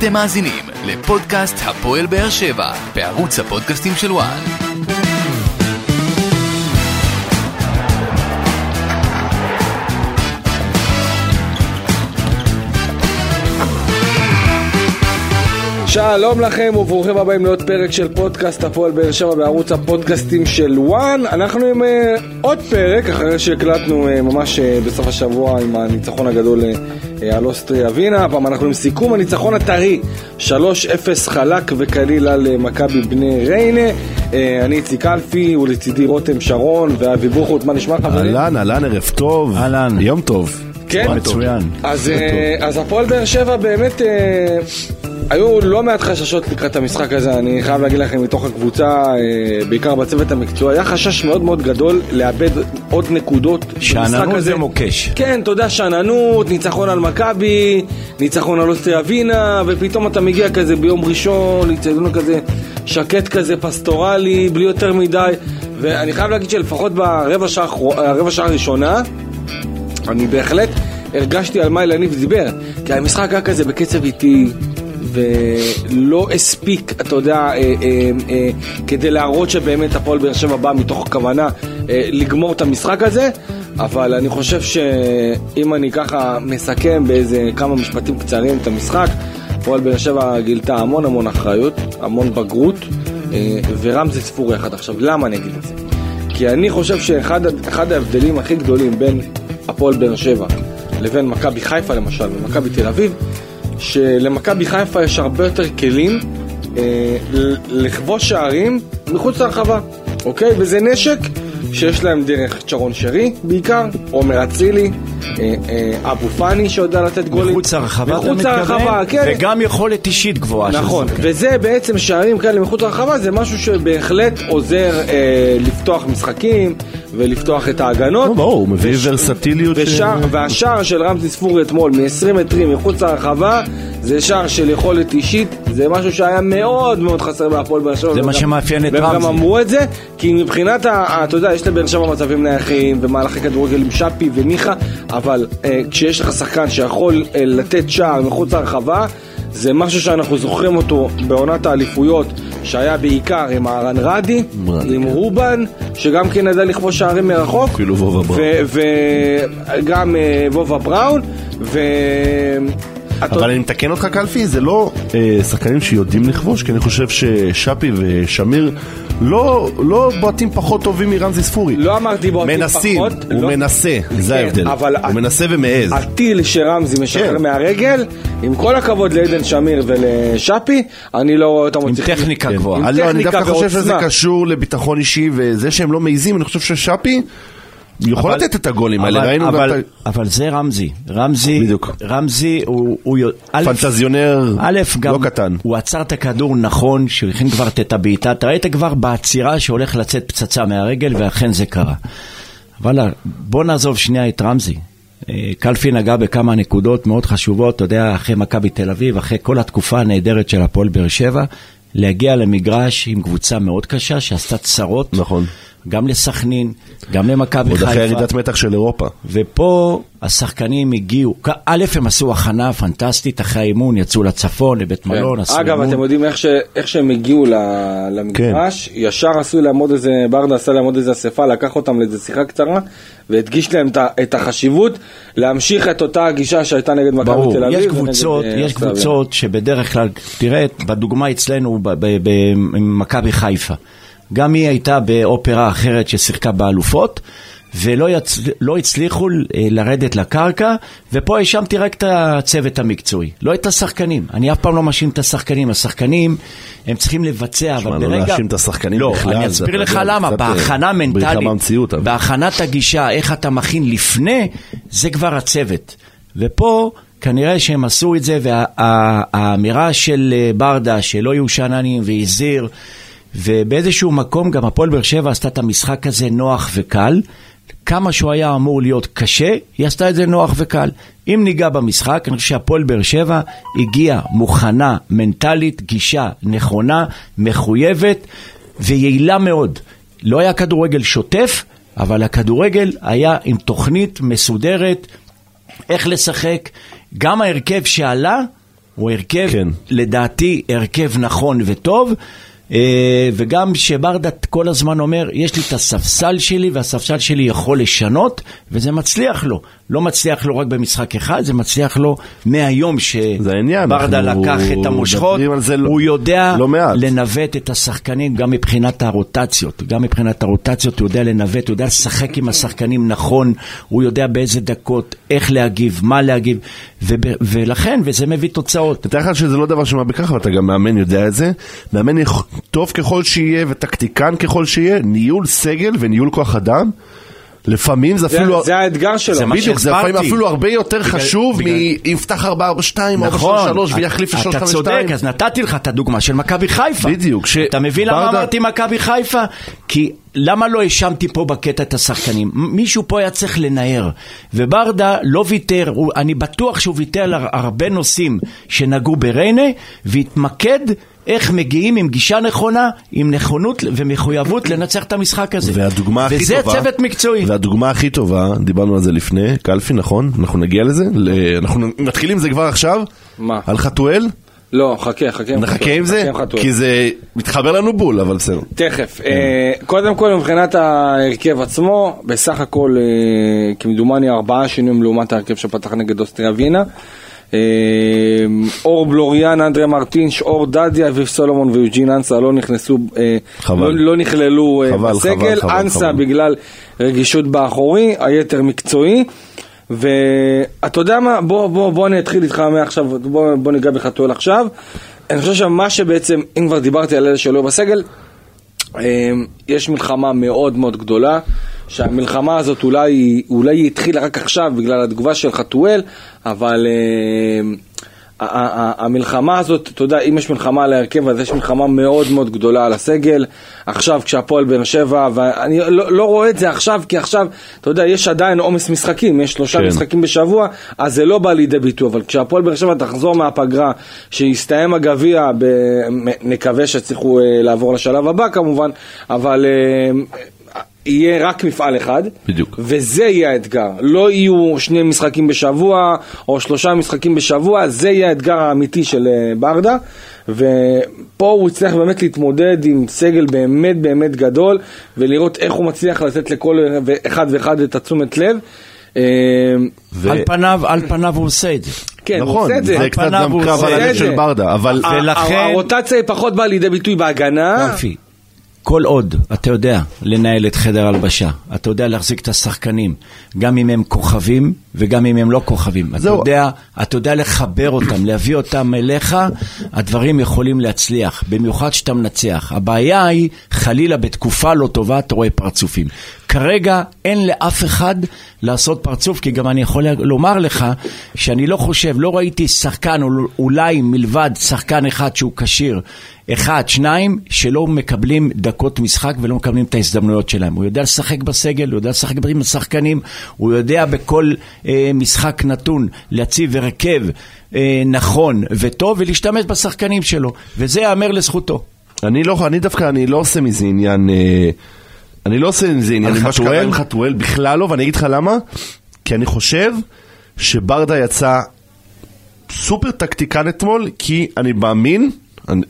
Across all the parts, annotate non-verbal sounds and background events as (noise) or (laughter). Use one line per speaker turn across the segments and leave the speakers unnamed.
אתם מאזינים לפודקאסט הפועל באר שבע בערוץ הפודקאסטים של וואן.
שלום לכם וברוכים הבאים לעוד פרק של פודקאסט הפועל באר שבע בערוץ הפודקאסטים של וואן. אנחנו עם uh, עוד פרק אחרי שהקלטנו uh, ממש uh, בסוף השבוע עם הניצחון הגדול uh, על אוסטריה ווינה. הפעם אנחנו עם סיכום הניצחון הטרי 3-0 חלק וקליל על uh, מכבי בני ריינה. Uh, אני איציק אלפי ולצידי רותם שרון ואבי בוחוט, מה נשמע חברים?
אהלן, אהלן, ערב טוב.
אהלן.
יום טוב.
כן,
מצוין.
אז, אז הפועל באר שבע באמת, אה, היו לא מעט חששות לקראת המשחק הזה, אני חייב להגיד לכם מתוך הקבוצה, אה, בעיקר בצוות המקצועי, היה חשש מאוד מאוד גדול לאבד עוד נקודות במשחק
שאננות
הזה.
זה מוקש.
כן, אתה יודע, שאננות, ניצחון על מכבי, ניצחון על אוסטריה ווינה, ופתאום אתה מגיע כזה ביום ראשון, לאצטדיון כזה שקט כזה, פסטורלי, בלי יותר מדי, ואני חייב להגיד שלפחות ברבע שעה, שעה הראשונה, אני בהחלט הרגשתי על מה אלניב דיבר, כי המשחק היה כזה בקצב איטי, ולא הספיק, אתה יודע, אה, אה, אה, כדי להראות שבאמת הפועל באר שבע בא מתוך כוונה אה, לגמור את המשחק הזה, אבל אני חושב שאם אני ככה מסכם באיזה כמה משפטים קצרים את המשחק, הפועל באר שבע גילתה המון המון אחריות, המון בגרות, אה, ורמזי ספורי אחד. עכשיו, למה אני אגיד את זה? כי אני חושב שאחד אחד ההבדלים הכי גדולים בין הפועל באר שבע לבין מכבי חיפה למשל ומכבי תל אביב, שלמכבי חיפה יש הרבה יותר כלים אה, לכבוש שערים מחוץ להרחבה, אוקיי? וזה נשק שיש להם דרך צ'רון שרי בעיקר, עומר אצילי, אבו פאני שיודע לתת גולים.
מחוץ לרחבה אתה מתכוון?
כן.
וגם יכולת אישית גבוהה.
נכון,
שחקן.
וזה בעצם שערים כאלה מחוץ לרחבה, זה משהו שבהחלט עוזר אה, לפתוח משחקים ולפתוח את ההגנות.
נו, ברור, הוא מביא
וש-
ורסטיליות ש-
והשער של רמזי ספורי אתמול מ-20 מטרים מחוץ לרחבה, זה שער של יכולת אישית, זה משהו שהיה מאוד מאוד חסר בהפועל באר שבע.
זה מה שמאפיין את
והם גם
רמזי.
אמרו את זה, כי מבחינת, ה- אתה יודע, יש לבאר שבע מצבים נייחים ומהלכי כדורגל עם שפי ומיכה, אבל אה, כשיש לך שחקן שיכול אה, לתת שער מחוץ לרחבה, זה משהו שאנחנו זוכרים אותו בעונת האליפויות, שהיה בעיקר עם אהרן רדי, עם
כן.
רובן, שגם כן ידע לכבוש שערים מרחוק.
אפילו וובה בראון.
וגם אה, וובה בראון, ו...
אבל אני מתקן אותך קלפי, זה לא אה, שחקנים שיודעים לכבוש, כי אני חושב ששאפי ושמיר לא, לא בועטים פחות טובים מרמזי ספורי.
לא אמרתי בועטים
מנסים,
פחות,
הוא
לא.
מנסה, זה
כן,
ההבדל.
אבל-
הוא מנסה ומעז.
הטיל שרמזי משחרר
כן.
מהרגל, עם כל הכבוד לעדן שמיר ולשאפי, אני לא רואה אותם
עם
מצליחים-
טכניקה
כן.
גבוהה.
עם
אני, לא, אני דווקא חושב שזה. קשור לביטחון אישי וזה שהם לא מעיזים, אני חושב ששאפי יכול לתת את הגולים האלה, ראינו גם
אבל-
את
אבל זה רמזי. רמזי,
בדיוק.
רמזי הוא... הוא
הפנטזיונר
א', גם
לא קטן.
הוא עצר את הכדור נכון, שהוא הכין כבר את הבעיטה, אתה ראית כבר בעצירה שהולך לצאת פצצה מהרגל, ואכן זה קרה. אבל בוא נעזוב שנייה את רמזי. אה, קלפי נגע בכמה נקודות מאוד חשובות, אתה יודע, אחרי מכבי תל אביב, אחרי כל התקופה הנהדרת של הפועל באר שבע, להגיע למגרש עם קבוצה מאוד קשה שעשתה צרות.
נכון.
גם לסכנין, גם למכבי
עוד
חיפה.
אחרי ירידת מתח של אירופה.
ופה השחקנים הגיעו, א', הם עשו הכנה פנטסטית, אחרי האימון יצאו לצפון, לבית
כן.
מלון, עשו
אגב,
אימון.
אתם יודעים איך, ש... איך שהם הגיעו ל... למגרש,
כן.
ישר עשו להם עוד איזה, ברדה עשה להם עוד איזה אספה, לקח אותם לאיזה שיחה קצרה, והדגיש להם את החשיבות להמשיך את אותה הגישה שהייתה נגד מכבי
ברור,
תל אביב.
יש
ונגד,
קבוצות,
אה,
יש. קבוצות שבדרך כלל, תראה, בדוגמה אצלנו ב- ב- ב- עם מכבי חיפה, גם היא הייתה באופרה אחרת ששיחקה באלופות, ולא יצ... לא הצליחו אה, לרדת לקרקע, ופה האשמתי רק את הצוות המקצועי, לא את השחקנים. אני אף פעם לא מאשים את השחקנים, השחקנים הם צריכים לבצע, אבל
שמע,
ברגע...
לא להאשים את השחקנים
לא,
בכלל,
אני
זה,
אסביר לך
יודע,
למה,
אה,
בהכנה מנטלית,
אבל.
בהכנת הגישה, איך אתה מכין לפני, זה כבר הצוות. ופה כנראה שהם עשו את זה, והאמירה של אה, ברדה שלא יהיו שאננים והזהיר, ובאיזשהו מקום גם הפועל באר שבע עשתה את המשחק הזה נוח וקל. כמה שהוא היה אמור להיות קשה, היא עשתה את זה נוח וקל. אם ניגע במשחק, אני חושב שהפועל באר שבע הגיעה מוכנה, מנטלית, גישה נכונה, מחויבת ויעילה מאוד. לא היה כדורגל שוטף, אבל הכדורגל היה עם תוכנית מסודרת, איך לשחק. גם ההרכב שעלה, הוא הרכב,
כן.
לדעתי, הרכב נכון וטוב. אה, וגם שברדה כל הזמן אומר, יש לי את הספסל שלי והספסל שלי יכול לשנות, וזה מצליח לו. לא מצליח לו רק במשחק אחד, זה מצליח לו מהיום שברדה לקח את המושכות,
לא-
הוא יודע
לא מעט.
לנווט את השחקנים גם מבחינת הרוטציות. גם מבחינת הרוטציות הוא יודע לנווט, הוא יודע לשחק עם השחקנים נכון, הוא יודע באיזה דקות, איך להגיב, מה להגיב, וב, ולכן, וזה מביא תוצאות.
תתאר לך שזה לא דבר שמה בכך, ואתה גם מאמן יודע את זה. מאמן טוב ככל שיהיה וטקטיקן ככל שיהיה, ניהול סגל וניהול כוח אדם, לפעמים זה אפילו...
זה האתגר שלו.
זה מה
בדיוק, זה. לפעמים אפילו הרבה יותר חשוב מיפתח 442 או
נכון,
433
את-
ויחליף
אתה צודק,
ל-352.
אז נתתי לך את הדוגמה של מכבי חיפה.
בדיוק, ש-
אתה מבין למה אמרתי מכבי חיפה? כי למה לא האשמתי פה בקטע את השחקנים? מישהו פה היה צריך לנער, וברדה לא ויתר, הוא, אני בטוח שהוא ויתר על הר- הרבה נושאים שנגעו בריינה, והתמקד איך מגיעים עם גישה נכונה, עם נכונות ומחויבות לנצח את המשחק הזה.
והדוגמה הכי
וזה
טובה,
צוות מקצועי.
והדוגמה הכי טובה, דיברנו על זה לפני, קלפי, נכון? אנחנו נגיע לזה? ל- אנחנו מתחילים עם זה כבר עכשיו?
מה?
על חתואל?
לא, חכה, חכה.
נחכה עם זה?
חכה עם חתואל.
כי זה מתחבר לנו בול, אבל בסדר.
תכף. אה, קודם כל, מבחינת ההרכב עצמו, בסך הכל, אה, כמדומני, ארבעה שינויים לעומת ההרכב שפתח נגד אוסטריה ווינה. אה, אור בלוריאן, אנדרי מרטינש, אור דדיה, אביב סולומון ויוג'ין אנסה לא נכנסו, אה,
חבל.
לא, לא נכללו אה,
חבל,
בסגל.
חבל, חבל,
אנסה
חבל.
בגלל רגישות באחורי, היתר מקצועי. ואתה יודע מה, בוא, בוא, בוא אני אתחיל איתך מעכשיו, בוא, בוא ניגע בחתואל עכשיו. אני חושב שמה שבעצם, אם כבר דיברתי על אלה שלא בסגל, אמ, יש מלחמה מאוד מאוד גדולה, שהמלחמה הזאת אולי, אולי היא התחילה רק עכשיו בגלל התגובה של חתואל, אבל אמ, המלחמה הזאת, אתה יודע, אם יש מלחמה על ההרכב, אז יש מלחמה מאוד מאוד גדולה על הסגל. עכשיו, כשהפועל באר שבע, ואני לא, לא רואה את זה עכשיו, כי עכשיו, אתה יודע, יש עדיין עומס משחקים, יש שלושה
כן.
משחקים בשבוע, אז זה לא בא לידי ביטוי, אבל כשהפועל באר שבע תחזור מהפגרה, שיסתיים הגביע, ב... נקווה שיצליחו אה, לעבור לשלב הבא כמובן, אבל אה, יהיה רק מפעל אחד,
בדיוק.
וזה יהיה האתגר. לא יהיו שני משחקים בשבוע, או שלושה משחקים בשבוע, זה יהיה האתגר האמיתי של אה, ברדה, ופה הוא הצליח באמת להתמודד עם סגל באמת באמת גדול, ולראות איך הוא מצליח לתת לכל אחד ואחד את התשומת לב. אה,
ו-
על פניו, על פניו הוא עושה את זה.
כן, הוא
נכון,
עושה את זה.
זה קצת גם
הוא
קרב על הלב. של ברדה, אבל
ולכן-
הרוטציה היא פחות באה לידי ביטוי בהגנה.
כל עוד אתה יודע לנהל את חדר הלבשה, אתה יודע להחזיק את השחקנים, גם אם הם כוכבים וגם אם הם לא כוכבים. אתה. יודע, אתה יודע לחבר אותם, להביא אותם אליך, הדברים יכולים להצליח, במיוחד שאתה מנצח. הבעיה היא, חלילה בתקופה לא טובה אתה רואה פרצופים. כרגע אין לאף אחד לעשות פרצוף, כי גם אני יכול לומר לך שאני לא חושב, לא ראיתי שחקן, אולי מלבד שחקן אחד שהוא כשיר, אחד, שניים, שלא מקבלים דקות משחק ולא מקבלים את ההזדמנויות שלהם. הוא יודע לשחק בסגל, הוא יודע לשחק עם השחקנים, הוא יודע בכל אה, משחק נתון להציב הרכב אה, נכון וטוב ולהשתמש בשחקנים שלו, וזה ייאמר לזכותו.
אני לא, אני דווקא, אני לא עושה מזה עניין, אה, אני לא עושה מזה עניין
חתואל?
עם חתואל בכלל לא, ואני אגיד לך למה, כי אני חושב שברדה יצא סופר טקטיקן אתמול, כי אני מאמין, אני,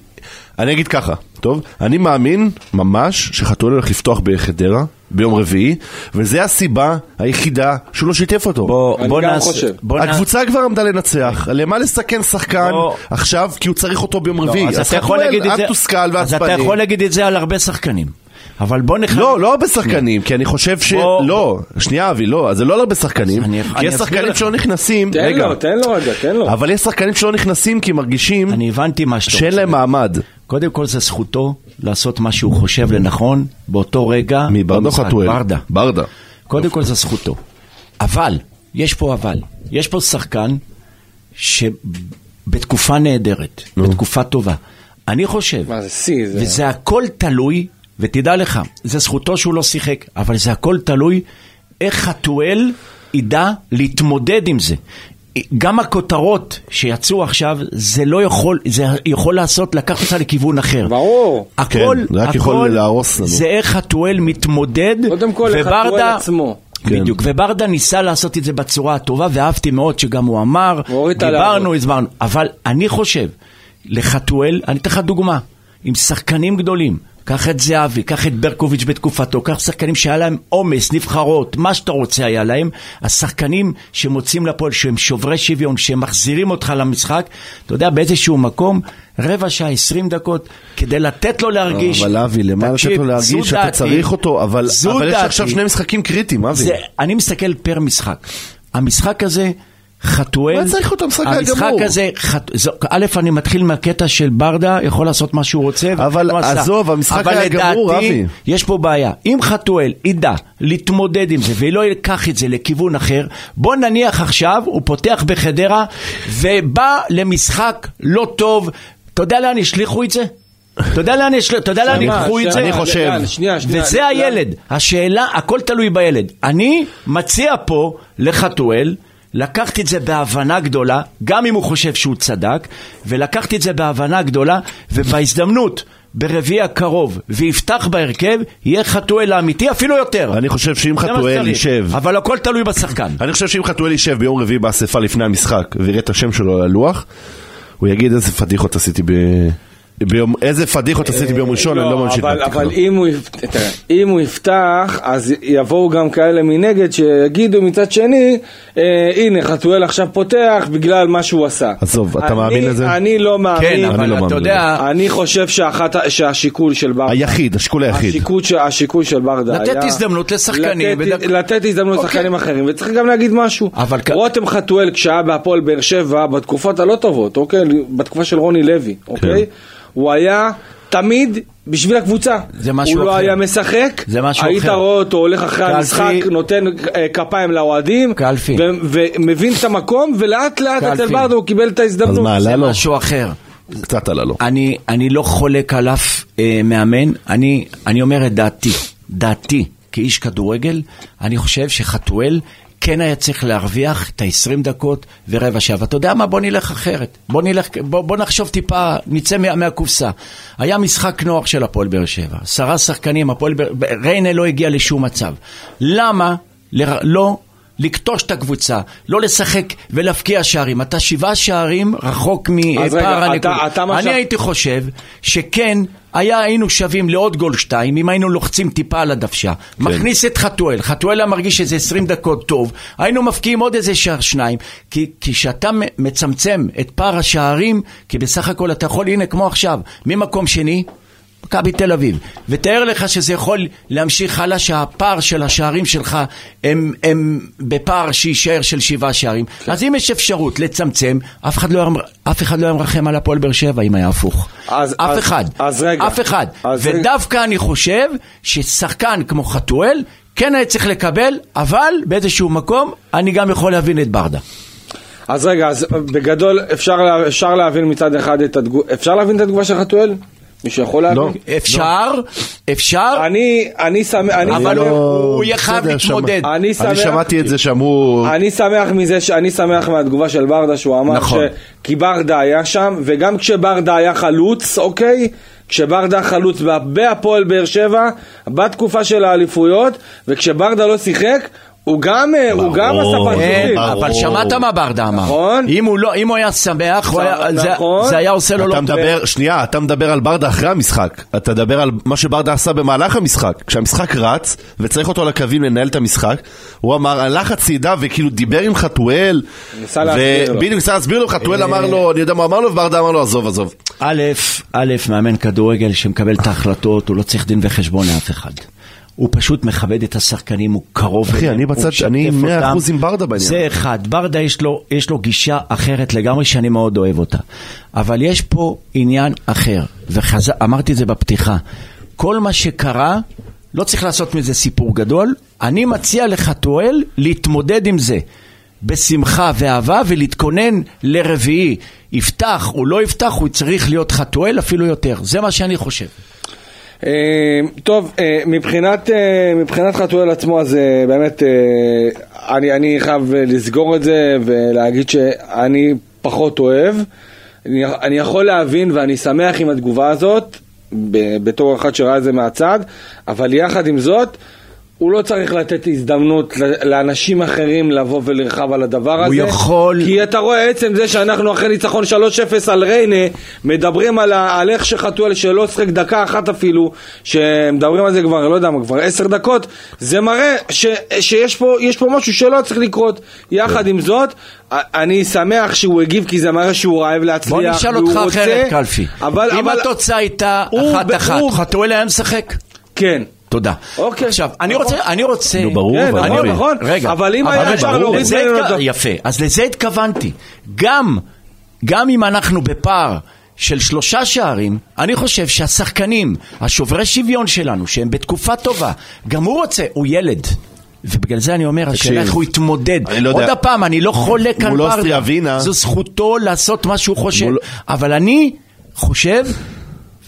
אני אגיד ככה, טוב? אני מאמין ממש שחתואל הולך לפתוח בחדרה ביום רביעי, וזו הסיבה היחידה שהוא לא שיתף אותו.
בוא,
אני
בוא
גם
נעשה...
חושב.
בוא נע-
הקבוצה כבר עמדה לנצח, למה לסכן שחקן
בוא-
עכשיו כי הוא צריך אותו ביום
לא,
רביעי?
אז אתה יכול להגיד את זה- אז אתה. יכול להגיד את זה על הרבה שחקנים. אבל בוא נחלק...
לא, לא הרבה שחקנים, כי אני חושב ש...
בוא-
לא, שנייה אבי, לא, אז זה לא על הרבה שחקנים,
אני-
כי
אני
יש שחקנים
לך.
שלא נכנסים,
תן
רגע,
לו, תן לו רגע, תן לו.
אבל יש שחקנים שלא נכנסים כי מרגישים
אני הבנתי מה שאתה
שאין
רוצה.
להם מעמד.
קודם כל זה זכותו לעשות מה שהוא חושב לנכון באותו רגע.
מברדה. חתואל?
ברדה.
ברדה.
קודם כל זה זכותו. אבל, יש פה אבל. יש פה שחקן שבתקופה נהדרת, בתקופה טובה. אני חושב,
מה זה שיא? זה-
וזה הכל תלוי, ותדע לך, זה זכותו שהוא לא שיחק, אבל זה הכל תלוי איך חתואל ידע להתמודד עם זה. גם הכותרות שיצאו עכשיו, זה לא יכול, זה יכול לעשות, לקחת אותך לכיוון אחר.
ברור.
הכל,
כן, זה רק יכול
הכל,
להרוס לנו.
זה איך חתואל מתמודד,
קודם כל, לחתואל
וברדה,
עצמו.
כן.
בדיוק, וברדה ניסה לעשות את זה בצורה הטובה, ואהבתי מאוד שגם הוא אמר, דיברנו. הסברנו, אבל אני חושב, לחתואל, אני אתן לך דוגמה, עם שחקנים גדולים, קח את זהבי, קח את ברקוביץ' בתקופתו, קח שחקנים שהיה להם עומס, נבחרות, מה שאתה רוצה היה להם, השחקנים שמוצאים לפועל, שהם שוברי שוויון, שהם מחזירים אותך למשחק, אתה יודע, באיזשהו מקום, רבע שעה, עשרים דקות, כדי לתת לו להרגיש.
אבל אבי, למה לתת לו להרגיש
דעתי.
צריך אותו? אבל אבל יש. עכשיו שני משחקים קריטיים, אבי.
אני מסתכל פר משחק. המשחק הזה, חתואל,
מה צריך אותו? המשחק היה
המשחק. הזה, חת... זו, א', אני מתחיל מהקטע של ברדה, יכול לעשות מה שהוא רוצה.
אבל. עזוב, המשחק היה גמור,
אבל
אבי.
לדעתי, יש פה בעיה. אם חתואל ידע להתמודד עם זה ולא ייקח את זה לכיוון אחר, בוא נניח עכשיו, הוא פותח בחדרה ובא למשחק לא טוב, אתה יודע לאן ישליכו את זה? אתה יודע לאן יש- אתה יודע לאן ייקחו את זה?
אני חושב.
לאן? שנייה, שנייה.
וזה? הילד. השאלה, הכל תלוי בילד. אני מציע פה לחתואל, לקחתי את זה בהבנה גדולה, גם אם הוא חושב שהוא צדק, ולקחתי את זה בהבנה גדולה, ובהזדמנות, ברביעי הקרוב, ויפתח בהרכב, יהיה חתואל האמיתי, אפילו יותר.
אני חושב שאם חתואל. יישב...
אבל הכל תלוי בשחקן.
אני חושב שאם חתואל יישב ביום רביעי באספה לפני המשחק ויראה את השם שלו על הלוח, הוא יגיד איזה פדיחות עשיתי ב... ביום... איזה פדיחות עשיתי ביום ראשון, אני לא ממשיך
אבל. אבל אם, הוא, יפ- תראה, אם הוא יפתח, אז יבואו גם כאלה מנגד שיגידו מצד שני, אה, הנה חתואל עכשיו פותח בגלל מה שהוא עשה.
עזוב, אתה
אני-
מאמין לזה?
אני לא מאמין.
כן,
אני
אבל
לא
אתה
מאמין
יודע,
אני חושב שאחת, שהשיקול של ברדה,
היחיד, השיקול היחיד.
השיקול, ש- השיקול של ברדה
לתת
היה...
הזדמנות לשחקנים
לתת,
בדק-
לתת הזדמנות
אוקיי.
לשחקנים אחרים, וצריך גם להגיד משהו.
אבל כ-
רותם חתואל כשהיה בהפועל באר שבע, בתקופות הלא טובות, אוקיי? בתקופה של רוני לוי, אוקיי? הוא היה תמיד בשביל הקבוצה.
זה משהו
הוא לא
אחר.
היה משחק,
זה משהו
היית
אחר.
רואה אותו הולך אחרי
קלפי-
המשחק, נותן אה, כפיים לאוהדים,
קלפי.
ו- ומבין את המקום, ולאט לאט
קלפי.
אצל ברדה הוא קיבל את ההזדמנות.
אז מה, עלה
זה
לו?
משהו אחר.
קצת עלה לו.
אני, אני לא חולק על אף אה, מאמן, אני, אני אומר את דעתי, דעתי כאיש כדורגל, אני חושב שחתואל כן היה צריך להרוויח את ה-20 דקות ורבע שעה. ואתה יודע מה? בוא נלך אחרת. בוא, נלך, בוא, בוא נחשוב טיפה, נצא מה, מהקופסה. היה משחק נוער של הפועל באר שבע, עשרה שחקנים, הפועל באר ריינה לא הגיע לשום מצב. למה לר, לא לקטוש את הקבוצה, לא לשחק ולהבקיע שערים. אתה שבעה שערים רחוק מפער הנקודות. אני
ש-
הייתי חושב שכן, היה, היינו שווים לעוד גול שתיים, אם היינו לוחצים טיפה על הדוושה.
כן.
מכניס את חתואל, חתואל היה מרגיש איזה 20 דקות טוב, היינו מפקיעים עוד איזה שער שניים, כי כשאתה מצמצם את פער השערים, כי בסך הכל אתה יכול, הנה כמו עכשיו, ממקום שני, מכבי תל אביב, ותאר לך שזה יכול להמשיך הלאה שהפער של השערים שלך הם, הם בפער שיישאר של שבעה שערים
כן.
אז אם יש אפשרות לצמצם, אף אחד לא היה, אף אחד לא היה מרחם על הפועל באר שבע אם היה הפוך.
אז-
אף
אז-
אחד.
אז רגע.
אף אחד.
אז רגע.
ודווקא אני חושב ששחקן כמו חתואל כן היה צריך לקבל, אבל באיזשהו מקום אני גם יכול להבין את ברדה.
אז רגע, אז בגדול אפשר, אפשר להבין מצד אחד את התגובה, אפשר להבין את התגובה של חתואל? מישהו יכול להבין?
לא.
אפשר, אפשר,
אני, אני שמח, אני
אבל
שמח-
הוא- יהיה חייב להתמודד.
אני שמח-
אני שמעתי את זה שאמרו...
אני שמח מזה, ש- אני שמח מהתגובה של ברדה שהוא אמר
נכון.
ש... כי ברדה היה שם, וגם כשברדה היה חלוץ, אוקיי? כשברדה חלוץ בהפועל באר שבע, בתקופה של האליפויות, וכשברדה לא שיחק, הוא גם, אה, הוא גם עשה פרצופים.
אבל שמעת מה ברדה אמר.
נכון.
אם הוא לא- אם הוא היה שמח, זה-
נכון.
זה היה עושה לו לא
אתה
טוב.
מדבר, שנייה, אתה מדבר על ברדה אחרי המשחק. אתה מדבר על מה שברדה עשה במהלך המשחק. כשהמשחק רץ, וצריך אותו על הקווים לנהל את המשחק, הוא אמר, הלך הצידה וכאילו דיבר עם חתואל.
ניסה להסביר לו.
בדיוק, ניסה להסביר לו, חתואל אמר לו, אני יודע מה אמר לו, וברדה אמר לו, עזוב, עזוב.
א', א', מאמן כדורגל שמקבל את ההחלטות, הוא לא צריך דין וחשבון לאף אחד. הוא פשוט מכבד את השחקנים, הוא קרוב
אחי,
אליהם,
אני
הוא
בצד- אני מאה
אותם.
אחוז עם ברדה בעניין.
זה אחד, ברדה יש לו, יש לו גישה אחרת לגמרי שאני מאוד אוהב אותה. אבל יש פה עניין אחר, ואמרתי את זה בפתיחה. כל מה שקרה, לא צריך לעשות מזה סיפור גדול. אני מציע לחתואל להתמודד עם זה. בשמחה ואהבה ולהתכונן לרביעי. יפתח או לא יפתח, הוא צריך להיות חתואל אפילו יותר. זה מה שאני חושב.
אה, טוב, אה, מבחינת, אה, מבחינת חתואל עצמו, אז באמת, אני, אני חייב לסגור את זה ולהגיד שאני פחות אוהב. אני, אני יכול להבין ואני שמח עם התגובה הזאת, בתור אחד שראה את זה מהצד, אבל יחד עם זאת, הוא לא צריך לתת הזדמנות לאנשים אחרים לבוא ולרחב על הדבר הזה.
יכול-
כי אתה רואה עצם זה שאנחנו אחרי ניצחון 3-0 על ריינה, מדברים על, ה- על איך שחתואל שלא שיחק דקה אחת אפילו, שמדברים על זה כבר, לא יודע מה, כבר עשר דקות, זה מראה ש, שיש פה, פה משהו שלא צריך לקרות. יחד עם זאת, אני שמח שהוא הגיב כי זה מראה שהוא רעב להצליח.
בוא נשאל אותך אחרת, קלפי.
אבל,
אם
אבל,
התוצאה הייתה
הוא-
אחת-אחת,
הוא-
חתואל היה משחק?
כן.
תודה.
אוקיי.
עכשיו, אני
נכון.
רוצה, אני רוצה...
נו, ברור,
כן,
אבל
נכון. נכון.
רגע.
אבל אם היה אפשר
ברור.
להוריד ממנו.
יפה, אז לזה התכוונתי. גם, גם אם אנחנו בפער של שלושה שערים, אני חושב שהשחקנים, השוברי שוויון שלנו, שהם בתקופה טובה, גם הוא רוצה, הוא ילד. ובגלל זה אני אומר, השאלה איך הוא יתמודד.
אני לא
עוד
יודע.
הפעם, אני לא חולק על
מול אוסטריה
ברדה.
ווינה.
זו זכותו לעשות מה שהוא חושב.
מול-
אבל אני חושב,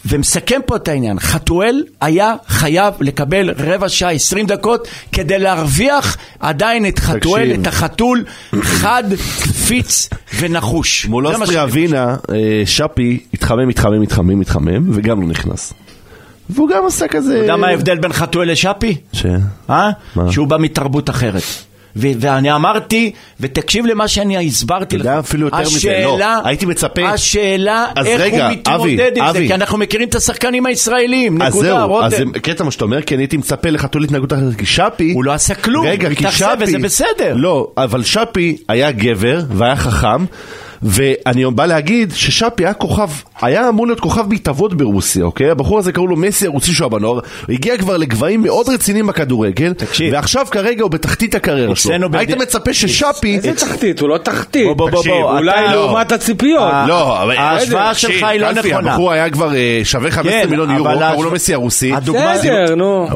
ומסכם פה את העניין, חתואל היה חייב לקבל רבע שעה, עשרים דקות, כדי להרוויח עדיין את חתואל,
תקשיב.
את החתול, חד, קפיץ ונחוש.
מול אוסטריה ווינה, אה, שפי התחמם, התחמם, התחמם, התחמם, וגם לא נכנס. והוא גם עשה כזה...
אתה יודע מה ההבדל בין חתואל לשאפי?
ש...
אה?
מה?
שהוא בא מתרבות אחרת. ו- ואני אמרתי, ותקשיב למה שאני הסברתי לך.
יודע, אפילו יותר מזה,
השאלה,
לא. הייתי מצפה-
השאלה
אז
איך
רגע,
הוא מתמודד
אבי,
עם זה,
אבי.
כי אנחנו מכירים את השחקנים הישראלים,
אז
נקודה,
זהו, אז
רותם.
זה קטע מה שאתה אומר, כי אני הייתי מצפה לחתול התנהגות אחרת, כי שפי...
הוא לא עשה כלום,
רגע,
הוא
כי
התאכזב
שפי...
וזה בסדר.
לא, אבל שפי היה גבר והיה חכם, ואני בא להגיד ששפי היה כוכב, היה אמור להיות כוכב בהתהוות ברוסיה, אוקיי? הבחור הזה קראו לו מסי הרוסי שהוא היה בנוער, הוא הגיע כבר לגבהים מאוד רציניים בכדורגל,
תקשיב.
ועכשיו כרגע הוא בתחתית הקריירה שלו.
אצלנו
היית מצפה ששפי...
איזה תחתית? הוא לא תחתית.
בוא, בוא, בוא,
תקשיב,
בוא,
אולי
אתה-
לעומת הציפיות.
אה,
לא, אבל...
ההשוואה שלך היא לא נכונה.
הבחור היה כבר אה, שווה 15
כן,
מיליון
אבל
יורו, קראו לו מסי הרוסי.
בסדר, נו.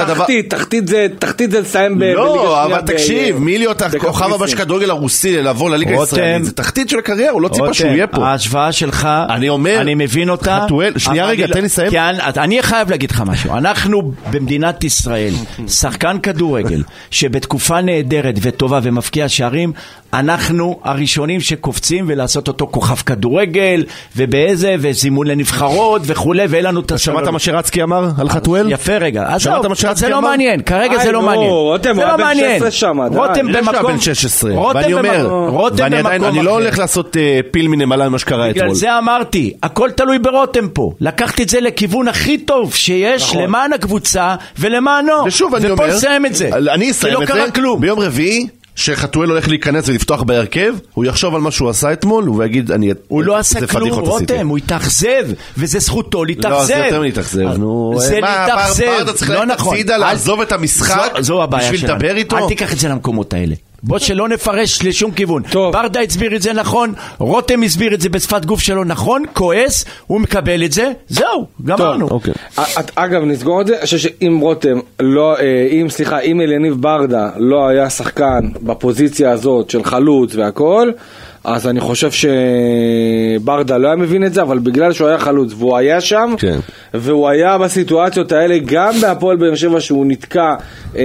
הדבר...
תחתית, זה- לסיים ב- בליגה
לא,
שנייה
אבל
ב-
תקשיב, מי להיות הכוכב. הבא של כדורגל הרוסי, לעבור לליגה. הישראלית, זה תחתית של הקריירה, הוא לא ציפה שהוא יהיה פה.
ההשוואה שלך,
אני אומר,
אני מבין אותה.
חתואל, שנייה רגע,
אני
תן
לא-
לי לסיים.
אני, חייב להגיד לך משהו. אנחנו במדינת ישראל, שחקן כדורגל, שבתקופה נהדרת וטובה ומבקיע שערים, אנחנו הראשונים שקופצים ולעשות אותו כוכב כדורגל, ובאיזה, וזימון לנבחרות וכולי, ואין לנו את
שמעת
הסבלנות.
מה שרצקי אמר על חתואל?
יפה רגע,
שמעת
עזוב,
מה שרצקי
זה לא? מעניין, כרגע זה לא
נו,
מעניין.
רותם,
זה
הוא היה
לא
בן
מעניין.
16 שמה, די.
רותם במקום,
בן 16,
רותם במקום- רותם
ואני עדיין,
במקום
אני לא
אחר.
הולך לעשות אה, פיל מנמלה ממה שקרה
בגלל
אתמול.
זה אמרתי, הכל תלוי ברותם פה. לקחתי את זה לכיוון הכי טוב שיש
נכון.
למען הקבוצה ולמענו.
ושוב אני אומר,
ופה נסיים את זה.
אני אסיים
כי
את
לא
זה,
קרה כלום.
ביום רביעי, שחתואל הולך להיכנס ולפתוח בהרכב, הוא יחשוב על מה שהוא עשה אתמול, ויגיד, אני...
הוא לא עשה כלום. רותם, הוא התאכזב, וזה זכותו להתאכזב.
לא, זה יותר מלהתאכזב, נו.
זה
מה,
להתאכזב,
צריך
לא
ללכת
נכון.
הצידה,
אל-
לעזוב את המשחק, בשביל. לדבר איתו?
אל תיקח את זה למקומות האלה. בוא שלא נפרש לשום כיוון.
טוב.
ברדה הסביר את זה נכון, רותם הסביר את זה בשפת גוף שלו נכון, כועס, הוא מקבל את זה, זהו, גמרנו.
אוקיי.
אגב, נסגור את זה, אני חושב שאם רותם לא, אה, אם, סליחה, אם אליניב ברדה לא היה שחקן בפוזיציה הזאת של חלוץ והכל, אז אני חושב שברדה לא היה מבין את זה, אבל בגלל שהוא היה חלוץ והוא היה שם,
כן.
והוא היה בסיטואציות האלה גם בהפועל באר שבע שהוא נתקע אה,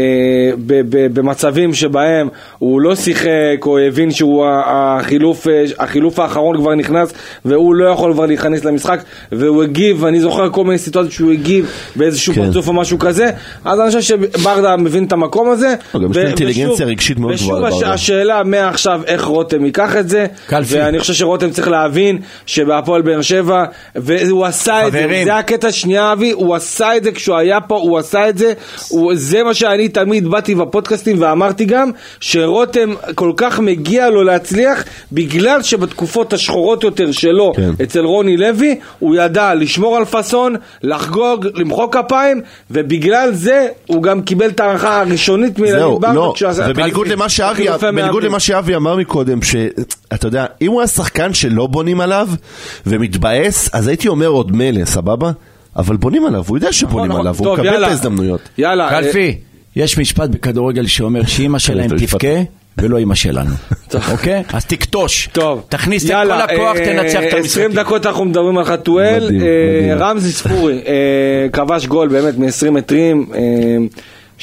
ב- ב- במצבים שבהם הוא לא שיחק או הבין שהוא החילוף, אה, החילוף האחרון כבר נכנס והוא לא יכול כבר להיכנס למשחק והוא הגיב, אני זוכר כל מיני סיטואציות שהוא הגיב באיזשהו
כן.
פרצוף או משהו כזה, אז אני חושב שברדה מבין את המקום הזה.
גם יש אינטליגנציה
ושוב-
רגשית מאוד
ושוב
גבוהה לברדה.
השאלה מעכשיו איך רותם ייקח את זה,
קלפי.
ואני חושב שרותם צריך להבין שבהפועל באר שבע, והוא עשה את זה,
חברים.
זה הקטע שנייה אבי, הוא עשה את זה כשהוא היה פה, הוא עשה את זה, הוא, זה מה שאני תמיד באתי בפודקאסטים ואמרתי גם, שרותם כל כך מגיע לו להצליח, בגלל שבתקופות השחורות יותר שלו,
כן.
אצל רוני לוי, הוא ידע לשמור על פאסון, לחגוג, למחוא כפיים, ובגלל זה הוא גם קיבל את ההערכה הראשונית
זהו,
מילניב ברדה,
לא, ובניגוד למה שאבי, אמר מקודם, שאתה יודע, אם הוא היה שחקן שלא בונים עליו ומתבאס, אז הייתי אומר עוד מילא, סבבה? אבל בונים עליו, הוא יודע שבונים
נכון,
עליו, הוא
טוב,
מקבל את. ההזדמנויות.
יאללה, אה,
קלפי, יש משפט בכדורגל שאומר שאימא (laughs) שלהם. תבכה ולא אימא שלנו. (laughs) אוקיי? אז תקטוש.
טוב,
תכניס את כל
יאללה,
הכוח,
אה,
תנצח את
20
המשחק.
דקות אנחנו מדברים על חתואל,
מדהים,
אה,
מדהים.
רמזי ספורי אה, כבש גול באמת מ-20 מטרים, אה,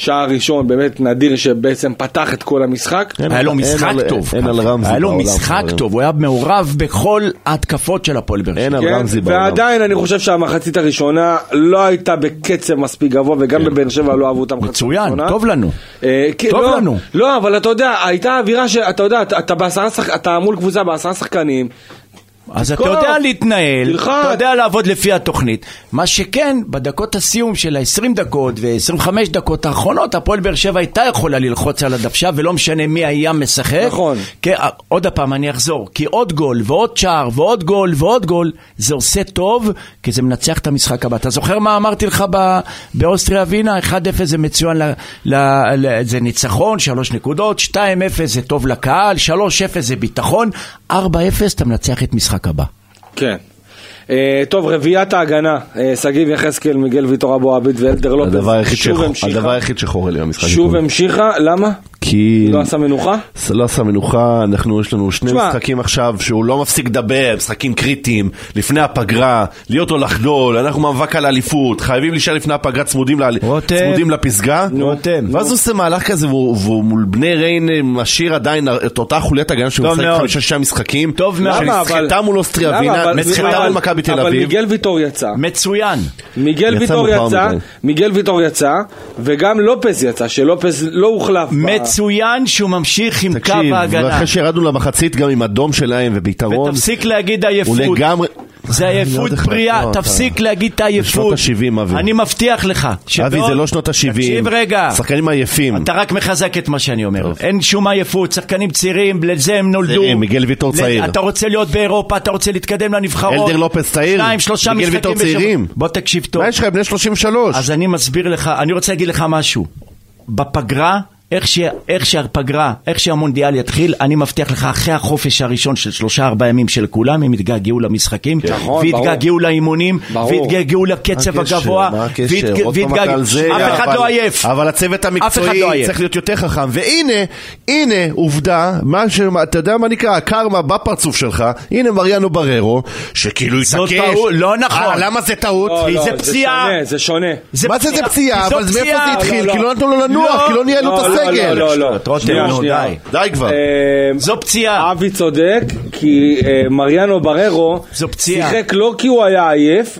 שער ראשון, באמת נדיר שבעצם פתח את כל המשחק.
אין
היה לו משחק טוב.
אין על רמזי
היה לו
בעולם,
משחק
חברים.
טוב, הוא היה מעורב בכל ההתקפות של הפועל באר שבע.
אין על
כן,
רמזי בעולם.
ועדיין אני חושב שהמחצית הראשונה לא הייתה בקצב מספיק גבוה, וגם בבאר שבע לא אהבו את המחצית
מצוין,
הראשונה.
טוב לנו.
אה, כי-
טוב
לא,
לנו.
לא, אבל אתה יודע, הייתה אווירה שאתה יודע, אתה- אתה בעשרה שחק- אתה מול קבוצה בעשרה שחקנים.
אז אתה יודע להתנהל,
תלחץ.
אתה יודע לעבוד לפי התוכנית. מה שכן, בדקות הסיום של ה-20 דקות ו-25 דקות האחרונות, הפועל באר שבע הייתה יכולה ללחוץ על הדוושה, ולא משנה מי היה משחק.
נכון.
כי, אה, עוד פעם, אני אחזור, כי עוד גול ועוד שער ועוד גול ועוד גול, זה עושה טוב, כי זה מנצח את המשחק הבא. אתה זוכר מה אמרתי לך ב- באוסטריה ווינה? 1-0 זה מצוין, ל, ל, ל, זה ניצחון, 3 נקודות, 2-0 זה טוב לקהל, 3-0 זה ביטחון, 4-0 אתה מנצח את משחק הבא.
כן. אה, טוב, רביעיית ההגנה, אה, שגיב יחזקאל, מיגל ויטור אבו עביד ואלדר
היחיד
שוב המשיכה.
הדבר היחיד שחורה לי במשחק.
שוב. המשיכה, למה?
כי...
לא עשה מנוחה?
לא עשה מנוחה, אנחנו, יש לנו שני. משחקים עכשיו שהוא לא מפסיק לדבר, משחקים קריטיים, לפני הפגרה, להיות או לחדול, אנחנו מאבק על אליפות, חייבים להישאר לפני הפגרה צמודים, לפסגה,
רותם.
ואז הוא עושה מהלך כזה והוא, מול בני ריין משאיר עדיין את אותה חוליית הגנה שהוא משחק. חמישה-שישה משחקים,
טוב מאוד.
שנסחטה מול אוסטריה? ווינה, נסחטה מול מכבי תל
אבל
אביב,
מיגל ויטור יצא.
מצוין.
מיגל
יצא
ויטור יצא. מיגל ויטור יצא, וגם לופס יצא, שלופס לא הוחלף. ב-
מצוין שהוא ממשיך עם קו
תקשיב,
ההגנה.
ואחרי שירדנו למחצית גם עם אדום שלהם וביתרון,
ותפסיק להגיד
הוא
עייפות.
לגמרי...
זה
לא
עייפות בריאה,
לקרוא,
תפסיק להגיד את העייפות.
בשנות ה-70, אבי.
אני מבטיח לך.
אבי, זה לא שנות ה-70.
תקשיב רגע.
שחקנים עייפים.
אתה רק מחזק את מה שאני אומר. אין שום עייפות, שחקנים צעירים, לזה הם נולדו.
צעירים, מיגל ויטור צעיר.
אתה רוצה להיות באירופה, אתה רוצה להתקדם לנבחרות.
אלדר לופס צעיר,
שניים, שלושה
מיגל
משחקים
ויטור צעירים.
בוא תקשיב טוב.
מה יש לך, בני 33?
אז אני מסביר לך, אני רוצה להגיד לך משהו. בפגרה, איך, ש, איך שהפגרה, איך שהמונדיאל יתחיל, אני מבטיח לך, אחרי החופש הראשון של שלושה ארבעה ימים של כולם, הם יתגעגעו למשחקים,
נכון,
ויתגעגעו לאימונים. ויתגעגעו לקצב? הגבוה, ויתגעגעו-
זה,
אף אחד לא עייף.
אבל הצוות
אחד
המקצועי
לא.
צריך להיות יותר חכם. והנה, הנה, עובדה, מה ש... אתה יודע מה נקרא? הקרמה בפרצוף שלך. הנה מריאנו בררו, שכאילו
זאת
התעקש.
טעות, לא נכון.
אה, למה זה טעות?
לא, לא,
זה פציעה.
שונה, זה שונה.
מה זה זה פציעה? אבל מאיפה. זה התחיל?
לא,
כי
לא.
לא נתנו לו לנוח,
לא,
כי לא ניהלו את
לא, לא,
הסגל.
לא, לא, לא.
רותם,
שנייה, שנייה.
די.
די כבר.
אה,
זו פציעה.
אבי צודק, כי אה, מריאנו בררו
זו פציעה.
שיחק לא כי הוא היה עייף.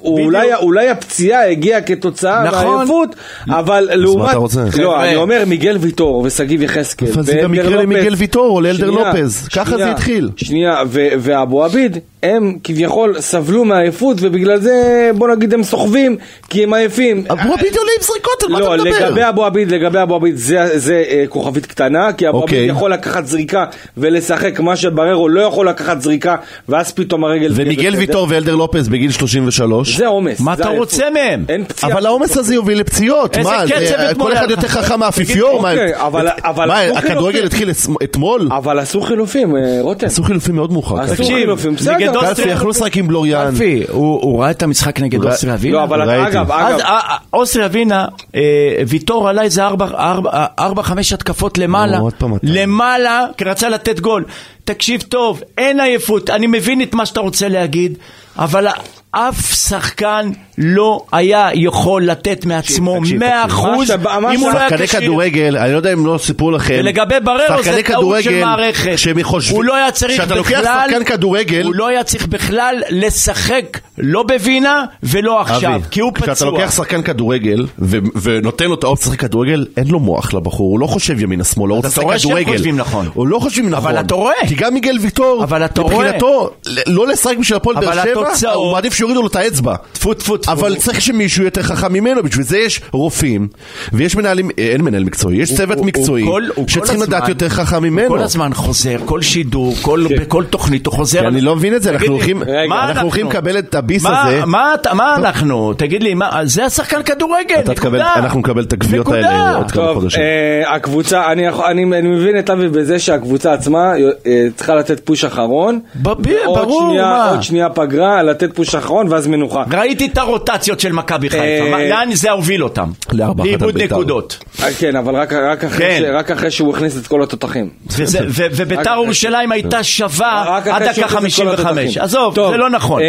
אולי, הפציעה הגיעה כתוצאה
נכון.
מהעייפות, אבל לעומת...
אתה רוצה?
לא. אני אומר מיגל ויטור ושגיב יחזקאל.
זה גם יקרה. למיגל ויטור או לאלדר לופז. ככה זה התחיל.
שנייה, ו- ואבו עביד, הם כביכול סבלו מעייפות, ובגלל זה בוא נגיד הם סוחבים, כי הם עייפים.
אבו עביד עולה עם זריקות, על מה
לא,
אתה מדבר?
לגבי אבו עביד, לגבי אבו עביד זה, זה אה, כוכבית קטנה, כי אבו
אוקיי.
עביד יכול לקחת זריקה ולשחק, מה שבררו לא יכול לקחת זריקה, ואז פתאום הרגל...
ומיגל. ויטור ואלדר לופז בגיל 33.
זה עומס.
מה אתה. רוצה מהם?
אין פציעה.
אבל העומס הזה יוביל לפציעות,
איזה קצב
זה-
אתמול
כל אחד? יותר חכם מהאפיפיור, מה,
אוקיי,
הכדורגל. התחיל אתמול?
אבל עשו חילופים, אה, רותם.
עשו חילופים מאוד מאוחר.
עשו חילופים, בסדר.
נגד
קלפי,
אוסטריה-
קלפי יכלו לשחק עם בלוריאן.
אלפי, הוא ראה את המשחק נגד אוסטריה ווינה?
לא, אבל. אגב, אגב,
אה, אה, אוסטריה ווינה, אה, ויטור עלה איזה ארבע, ארבע, אה, ארבע, חמש התקפות למעלה,
אתה.
למעלה, כי רצה לתת גול. תקשיב טוב, אין עייפות, אני מבין את מה שאתה רוצה להגיד, אבל אף שחקן לא היה יכול לתת מעצמו
תקשיב,
מאה
תקשיב.
אחוז,
מה שבא- מה
אם הוא לא היה
שחקני
כשיר.
כדורגל, אני לא יודע אם לא סיפרו לכם,
ולגבי בררו זה
שחקני
טעות של
כדורגל,
מערכת.
שהם חושבים-
הוא לא היה צריך
כשאתה
בכלל,
לוקח שחקן כדורגל,
הוא לא היה צריך בכלל לשחק לא בווינה ולא עכשיו,
אבי,
כי הוא
כשאתה
פצוע.
לוקח שחקן כדורגל ו- ונותן לו את האופציה לשחק כדורגל, אין לו מוח לבחור, הוא לא חושב ימינה שמאלה, הוא רוצה
אתה
לשחק
רואה שהם
כדורגל.
חושבים נכון.
הוא לא חושבים נכון.
אתה רואה.
כי גם מיגל ויטור,
אבל אתה.
מבחינתו, לא לשחק בשביל הפועל
אבל
באר שבע, הוא מעדיף שיורידו לו את האצבע.
טפו טפו טפו.
אבל צריך שמישהו יותר חכם ממנו, בשביל זה יש רופאים, ויש מנהלים, אה, אין מנהל מקצועי, יש צוות מקצועי, שצריכים לדעת יותר חכם ממנו.
כל הזמן חוזר, כל שידור, כל- בכל תוכנית הוא חוזר.
אני לא מבין את זה, אנחנו הולכים
מה
אנחנו הולכים לקבל את הביס הזה.
מה אנחנו? תגיד לי, זה השחקן כדורגל, נקודה.
אנחנו נקבל את הקביעות
נקודה.
האלה עוד כמה חודשים.
אה, הקבוצה, אני מבין את אבי בזה שהקבוצה עצמה אה, צריכה לתת פוש אחרון.
ברור, מה?
עוד שנייה פגרה, לתת פוש אחרון ואז מנוחה.
ראיתי את הרוצח הרוטציות של מכבי חיפה?
אה,
מה- לאן זה הוביל אותם? לאיבוד
בית"ר.
נקודות.
אה, כן, אבל רק, רק, אחרי
כן.
רק אחרי שהוא הכניס את כל התותחים. (laughs)
וביתר ירושלים הייתה שווה עד דקה
הכניס את כל
55.
התותחים.
עזוב,
טוב,
זה לא נכון.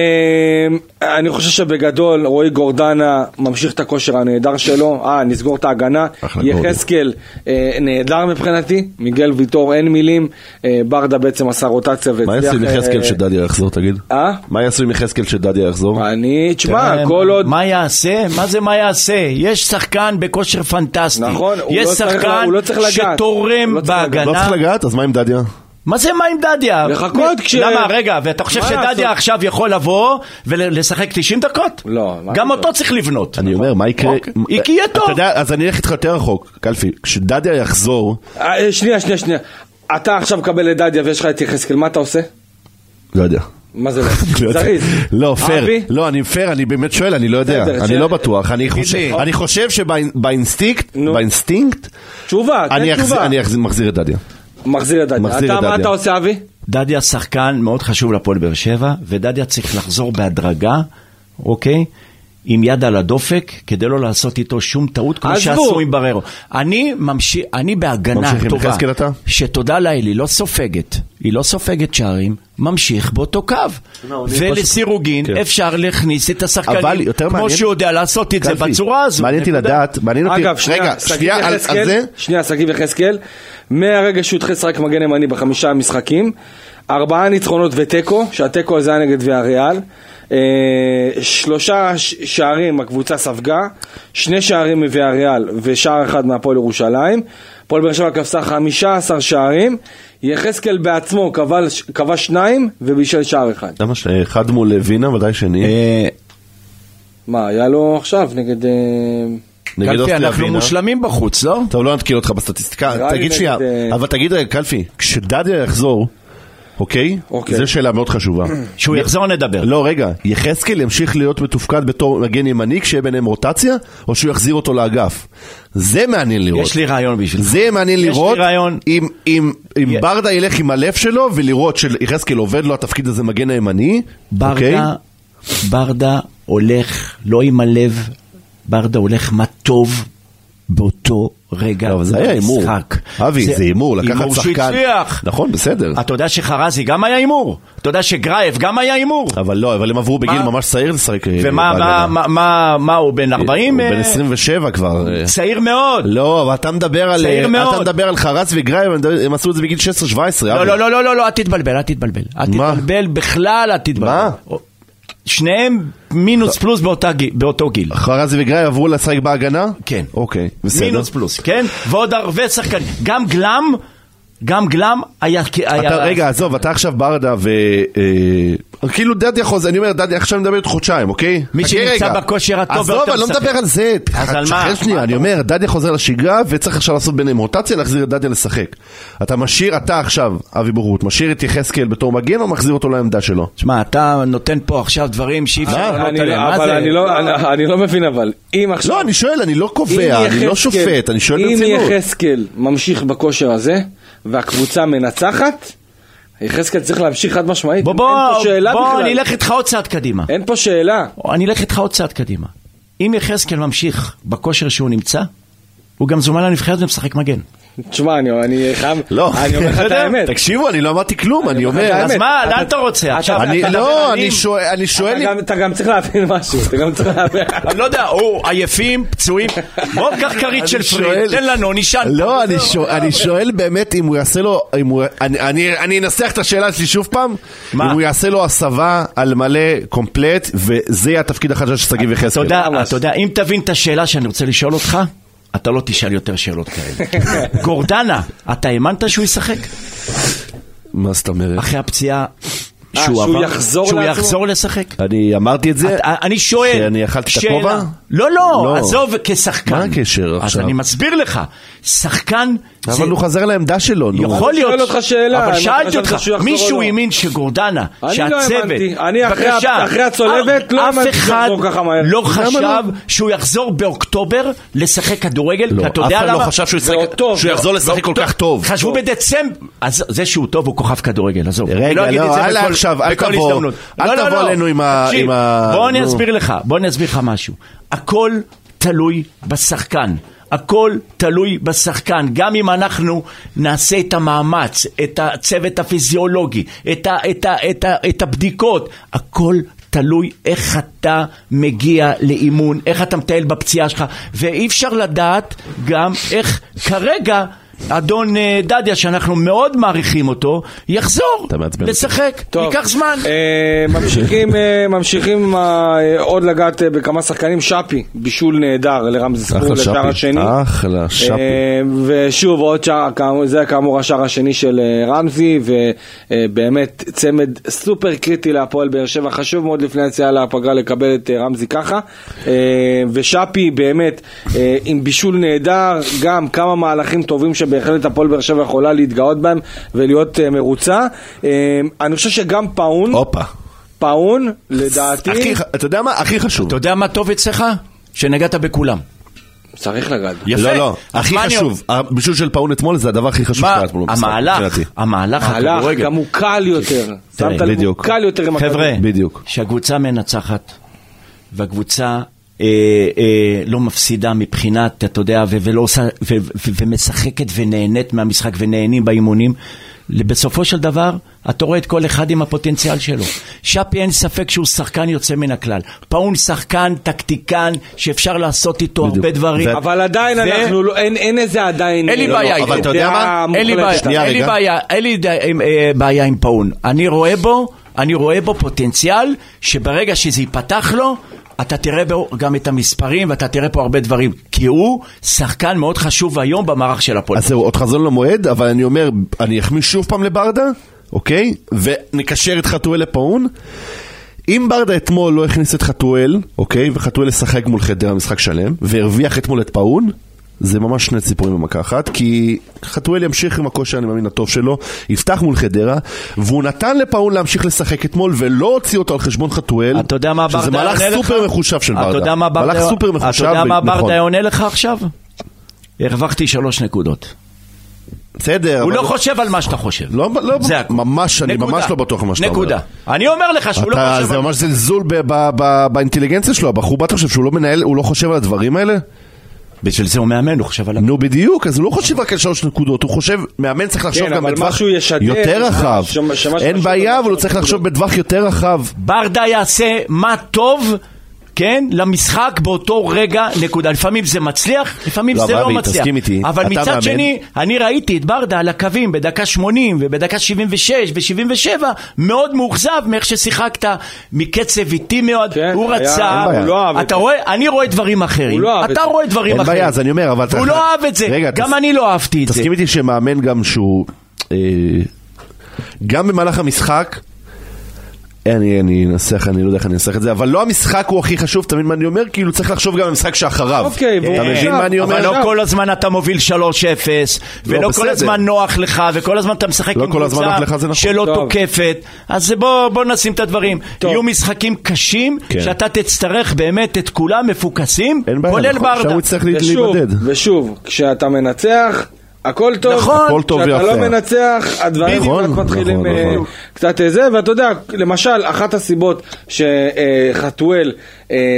אה, אני חושב שבגדול רועי גורדנה ממשיך את הכושר הנהדר שלו. אה, נסגור את ההגנה. יחזקאל אה, נהדר מבחינתי. מיגל ויטור אין מילים. ברדה בעצם עשה רוטציה
מה
והצליח...
יעשו עם יחזקאל שדדיה יחזור, תגיד?
אה?
מה יעשו עם יחזקאל שדדיה יחזור?
אני, תשמע, כל עוד...
מה יעשה? מה זה מה יעשה? יש שחקן בכושר פנטסטי.
נכון, הוא
יש
לא צריך-
שחקן
הוא לא צריך לגעת. הוא
שתורם
לא צריך לגעת.
לא
בהגנה.
צריך לגעת, אז מה עם דדיה?
מה זה מה עם דדיה?
לחכות כש-
למה, רגע, ואתה חושב שדדיה
לעשות?
עכשיו יכול לבוא ולשחק 90 דקות?
לא,
גם. אותו צריך לבנות.
אני אומר, מה יקרה?
אוקיי. כי יהיה טוב.
אתה יודע, אז אני אלך איתך יותר רחוק, קלפי. כשדדיה יחזור,
אה, שנייה, שנייה, שנייה. אתה עכשיו מקבל את דדיה ויש לך את יחזקאל, מה אתה עושה?
לא יודע.
מה זה (laughs)
לא.
זריז.
לא, פייר. לא, אני פייר, אני באמת שואל, אני לא יודע. אני לא בטוח. אני חושב- חושב שבאינסטינקט. באינסטינקט,
תשובה, תן תשובה.
אני מחזיר את דדיה.
מחזיר את דדיה.
מחזיר
אתה,
את
מה
דדיה.
אתה עושה, אבי?
דדיה שחקן מאוד חשוב לפועל באר שבע, ודדיה צריך לחזור בהדרגה, אוקיי? עם יד על הדופק, כדי לא לעשות איתו שום טעות, כמו. שעשו עם בררו. אני ממשיך, אני בהגנה טובה? שתודה לאל, היא לא סופגת, היא לא סופגת שערים, ממשיך באותו קו. ולסירוגין
כן.
אפשר להכניס את השחקנים,
אבל יותר
כמו
מעניין-
שהוא יודע לעשות את זה בצורה הזו.
מעניין אותי. לדעת, מעניין אותי,
אגב, שנייה,
שנייה, על על
יחזקאל,
זה,
שנייה, שגיב יחזקאל, מהרגע שהוא התחיל לשחק מגן ימני בחמישה משחקים, ארבעה ניצחונות ותיקו, שהתיקו הזה היה נגד ויאריאל, שלושה ש- שערים הקבוצה ספגה, שני שערים מוויאריאל ושער אחד מהפועל ירושלים, הפועל באר שבע כבשה 15 שערים, יחזקאל בעצמו כבש שניים ובישל שער אחד.
למה ש- אחד מול וינה, ודאי שני.
אה,
מה, היה לו עכשיו נגד... אה,
נגד
קלפי, אנחנו
וינה.
מושלמים בחוץ, לא?
טוב, לא נתקיל אותך בסטטיסטיקה, תגיד שנייה,
אה,
אבל תגיד רגע, קלפי, כשדדיה יחזור, אוקיי?
אוקיי.
זו שאלה מאוד חשובה.
שהוא יחזור נדבר.
לא, רגע, יחזקאל ימשיך להיות מתופקד בתור מגן ימני כשיהיה ביניהם רוטציה, או שהוא יחזיר אותו לאגף? זה מעניין לראות.
יש לי רעיון בשבילך.
זה מעניין
יש לי
לראות
רעיון.
אם, אם, אם
י-
ברדה ילך עם הלב שלו ולראות שיחזקאל עובד לו התפקיד הזה מגן הימני, אוקיי?
ברדה, ברדה הולך לא עם הלב, ברדה הולך מה טוב באותו רגע
לא, זה היה הימור. אבי, זה הימור, לקחת
הימור
שחקן.
שהצליח.
נכון, בסדר.
אתה יודע שחרזי גם היה הימור? אתה יודע שגרייב גם היה הימור?
אבל לא, אבל הם עברו בגיל? ממש צעיר לשחק אה,
ומה. מה, מה, מה, הוא, בן 40?
הוא בן
אה,
27 כבר. אה.
צעיר מאוד.
לא, אבל אתה מדבר על...
צעיר
אתה
מאוד.
מדבר על חרזי וגרייב, הם עשו את זה בגיל 16-17.
לא, לא, לא, לא, לא, לא, אל תתבלבל, אל תתבלבל. אל? תתבלבל בכלל, אל תתבלבל.
מה?
שניהם מינוס פלוס באותה גיל- באותו גיל.
חרזי וגרייב עברו לשחק בהגנה?
כן.
אוקיי, בסדר.
מינוס פלוס, כן? ועוד הרבה שחקנים. גם גלם, גם גלם היה... היה-
אתה, רגע, עזוב, אתה עכשיו ברדה ו... אה, כאילו דדיה חוזר, אני אומר, דדיה, עכשיו אני מדבר איתך חודשיים, אוקיי?
מי
חכה
שנמצא. בכושר הטוב
עזוב,
ביותר
אני לא. מדבר על זה.
אז על מה?
שנייה,
מה
אני אומר, דדיה חוזר לשגרה וצריך עכשיו לעשות ביניהם רוטציה, להחזיר את דדיה לשחק. אתה משאיר, אתה עכשיו, אבי בורות, משאיר את יחזקאל בתור מגן או מחזיר אותו לעמדה שלו?
שמע, אתה נותן פה עכשיו דברים שאי אפשר לענות
אני
עליהם.
לא-
מה זה?
אני לא- אני- לא מבין אבל, אם עכשיו...
לא, אני שואל, אני לא קובע, אני לא שופט, אני שואל ברצינות.
אם יחזקאל ממשיך בכושר הזה, והקבוצה מנצחת, יחזקאל צריך להמשיך חד משמעית.
בוא,
אין
בוא,
פה שאלה
בוא,
בכלל.
אני אלך איתך עוד צעד קדימה.
אין פה שאלה.
אני אלך איתך עוד צעד קדימה. אם יחזקאל ממשיך בכושר שהוא נמצא, הוא גם זומן לנבחרת ומשחק מגן.
תשמע, אני אני חייב...
לא,
אני אומר לך את האמת.
תקשיבו, אני לא אמרתי כלום, אני
אומר
אז. מה,
אתה-
לאן אתה רוצה? עכשיו אתה
לא, אני שואל, אני שואל...
אתה גם- צריך להבין משהו, אתה גם צריך להבין. (laughs)
אני לא יודע, או עייפים, פצועים, בוא קח כרית של
שואל-
פרי, תן לנו, נשאל.
לא, אני שואל, אני שואל באמת אם הוא יעשה לו, אני, אני, אני אנסח את השאלה שלי שוב פעם,
מה?
אם הוא יעשה לו הסבה על מלא קומפלט, וזה יהיה התפקיד החדש של שגיב יחזקאל.
אתה יודע, אם תבין את השאלה שאני רוצה לשאול אותך, אתה לא תשאל יותר שאלות כאלה. גורדנה, אתה האמנת שהוא ישחק?
מה זאת אומרת?
אחרי הפציעה שהוא
שהוא
עבר?
יחזור
שהוא
לעצמו?
יחזור לשחק?
אני אמרתי את זה,
אתה- אני שואל,
שאני אכלתי את. הכובע?
לא, לא,
לא.
עזוב כשחקן.
מה הקשר
אז
עכשיו?
אני מסביר לך, שחקן... זה-
אבל הוא חזר לעמדה שלו, נו.
יכול
אני
להיות,
שואל אותך שאלה,
אבל
אני
שאלתי אותך, מישהו
לא.
האמין שגורדנה,
אני לא
שהצוות,
האמנתי. אני אחרי ה-
בבקשה,
אחרי הצולבת לא האמנתי שהוא
אחד
יחזור ככה מהר.
לא
למה
חשב
לא?
שהוא יחזור באוקטובר לשחק כדורגל,
לא, אף אחד? לא חשב שהוא יחזור לשחק כל כך טוב.
חשבו בדצמבר, אז זה שהוא טוב הוא כוכב כדורגל, עזוב.
רגע,
אני
לא, עכשיו, אל תבוא-
הזדמנות.
אל
לא, לא,
תבוא
לא.
עלינו עם ה-
תקשיב,
ה-
בוא אני. אסביר לך, בוא אני אסביר לך משהו. הכל תלוי בשחקן. הכל תלוי בשחקן, גם אם אנחנו נעשה את המאמץ, את הצוות הפיזיולוגי, את, ה, את, ה, את, ה, את הבדיקות, הכל תלוי איך אתה מגיע לאימון, איך אתה מטייל בפציעה שלך, ואי אפשר לדעת גם איך כרגע אדון אה, דדיה, שאנחנו מאוד מעריכים אותו, יחזור. לשחק,
טוב,
ייקח זמן.
אה, ממשיכים, אה, ממשיכים אה, עוד לגעת אה, בכמה שחקנים, שפי, בישול נהדר לרמזי ספור לשער
שפי.
השני.
אחלה שפי.
אה, ושוב עוד שער, זה כאמור השער השני של אה, רמזי, ובאמת צמד סופר קריטי להפועל באר שבע, חשוב מאוד לפני היציאה לפגרה לקבל את אה, רמזי ככה. אה, ושפי באמת אה, עם בישול נהדר, גם כמה מהלכים טובים שבהחלט הפועל באר שבע יכולה להתגאות בהם ולהיות אה, מרוצה. אה, אני חושב שגם פאון,
הופה.
פאון, לדעתי,
הכי אתה יודע מה? הכי חשוב.
אתה יודע מה טוב אצלך? שנגעת בכולם.
צריך לגעת.
יפה.
לא, לא, הכי חשוב. הבישול של פאון אתמול זה הדבר הכי חשוב
מה,
שקרה אתמול במשחק,
המהלך. המהלך
מהלך
הכדורגל.
גם הוא קל יותר. שמת לב, הוא. קל יותר עם
חבר'ה. שהקבוצה מנצחת והקבוצה לא מפסידה מבחינת, אתה יודע, ו- ולא עושה, ו- ו- ומשחקת ונהנית מהמשחק ונהנים באימונים, בסופו של דבר, אתה רואה את כל אחד עם הפוטנציאל שלו. שפי אין ספק שהוא שחקן יוצא מן הכלל. פאון שחקן, טקטיקן, שאפשר לעשות איתו
בדיוק.
הרבה דברים.
ו-
אבל עדיין
ו-
אנחנו לא, אין, אין איזה עדיין...
אין לי
לא,
בעיה
לא,
איתו.
אבל אתה יודע מה?
אין לי. בעיה, אין לי אה, בעיה עם פאון. אני רואה בו, אני רואה בו פוטנציאל שברגע שזה ייפתח לו, אתה תראה בו גם את המספרים ואתה תראה פה הרבה דברים. כי הוא שחקן מאוד חשוב היום במערך של הפועל.
אז זהו, עוד חזון למועד, אבל אני אומר, אני אחמיא שוב פעם לברדה, אוקיי? ונקשר את חתואל לפאון. אם ברדה אתמול לא הכניס את חתואל, אוקיי? וחתואל לשחק מול חדרה משחק שלם, והרוויח אתמול את פאון, זה ממש שני ציפורים במכה אחת, כי חתואל ימשיך עם הכושר, אני מאמין, הטוב שלו, יפתח מול חדרה, והוא נתן לפאון להמשיך לשחק אתמול, ולא הוציא אותו על חשבון חתואל,
אתה יודע מה ברדה
שזה מהלך? סופר מחושב של ברדה.
אתה יודע מה ברדה...
מהלך סופר מחושב,
אתה יודע מה
ונכון.
ברדה עונה לך עכשיו? הרווחתי שלוש נקודות.
בסדר,
הוא
אבל-
לא חושב על מה שאתה חושב.
לא, לא,
זה הכל.
ממש, אני. ממש לא בטוח במה שאתה אומר.
נקודה. אני אומר לך שהוא לא חושב
זה
על...
ממש זלזול ב- ב- ב- באינטליגנציה שלו, הבחור אתה חושב שהוא לא מנהל, הוא לא חושב על הדברים האלה?
בשביל זה הוא מאמן, הוא חושב על...
נו בדיוק, אז הוא לא חושב רק על שלוש נקודות, הוא חושב, מאמן צריך לחשוב
כן,
גם בטווח יותר רחב. אין בעיה, אבל הוא צריך לחשוב בטווח יותר רחב.
ברדה יעשה מה טוב, כן, למשחק באותו רגע, נקודה. לפעמים זה מצליח, לפעמים
לא,
זה
אבל
לא מצליח.
תסכים איתי,
אבל
אתה
מצד
מאמן.
שני, אני ראיתי את ברדה על הקווים בדקה 80 ובדקה 76 ו-77, מאוד מאוכזב מאיך ששיחקת, מקצב איטי מאוד,
כן,
הוא
היה-
רצה,
אין בעיה.
הוא לא אהב את
אתה
זה.
רואה, אני רואה דברים אחרים,
הוא לא אהב את
אתה
זה.
רואה דברים
אין
אחרים.
בעיה, אז אני אומר, אבל...
הוא
אתה-
לא אהב את זה,
רגע,
גם
תס-
אני לא אהבתי את זה.
תסכים איתי שמאמן גם שהוא... אה, גם במהלך המשחק... אני, אני אנסח, אני לא יודע איך אני אנסח את זה, אבל לא המשחק הוא הכי חשוב, אתה מבין מה אני אומר? כאילו צריך לחשוב גם על המשחק שאחריו.
אוקיי,
אתה מבין מה אני אומר?
אבל לא כל הזמן אתה מוביל 3-0, ולא כל
בסדר.
הזמן נוח לך, וכל הזמן אתה משחק
לא
עם
כל הזמן נוח לך, זה נכון.
שלא
טוב.
תוקפת. אז בוא, בוא נשים את הדברים.
טוב.
יהיו משחקים קשים,
כן.
שאתה תצטרך באמת את כולם מפוקסים,
אין בעיה,
כולל
נכון, עכשיו
ברדה.
ושוב, כשאתה מנצח, הכל טוב.
נכון.
הכל טוב
כשאתה. לא מנצח, הדברים
נכון,
קצת מתחילים
נכון,
אה,
נכון.
קצת אה, זה, ואתה יודע, למשל, אחת הסיבות שחתואל,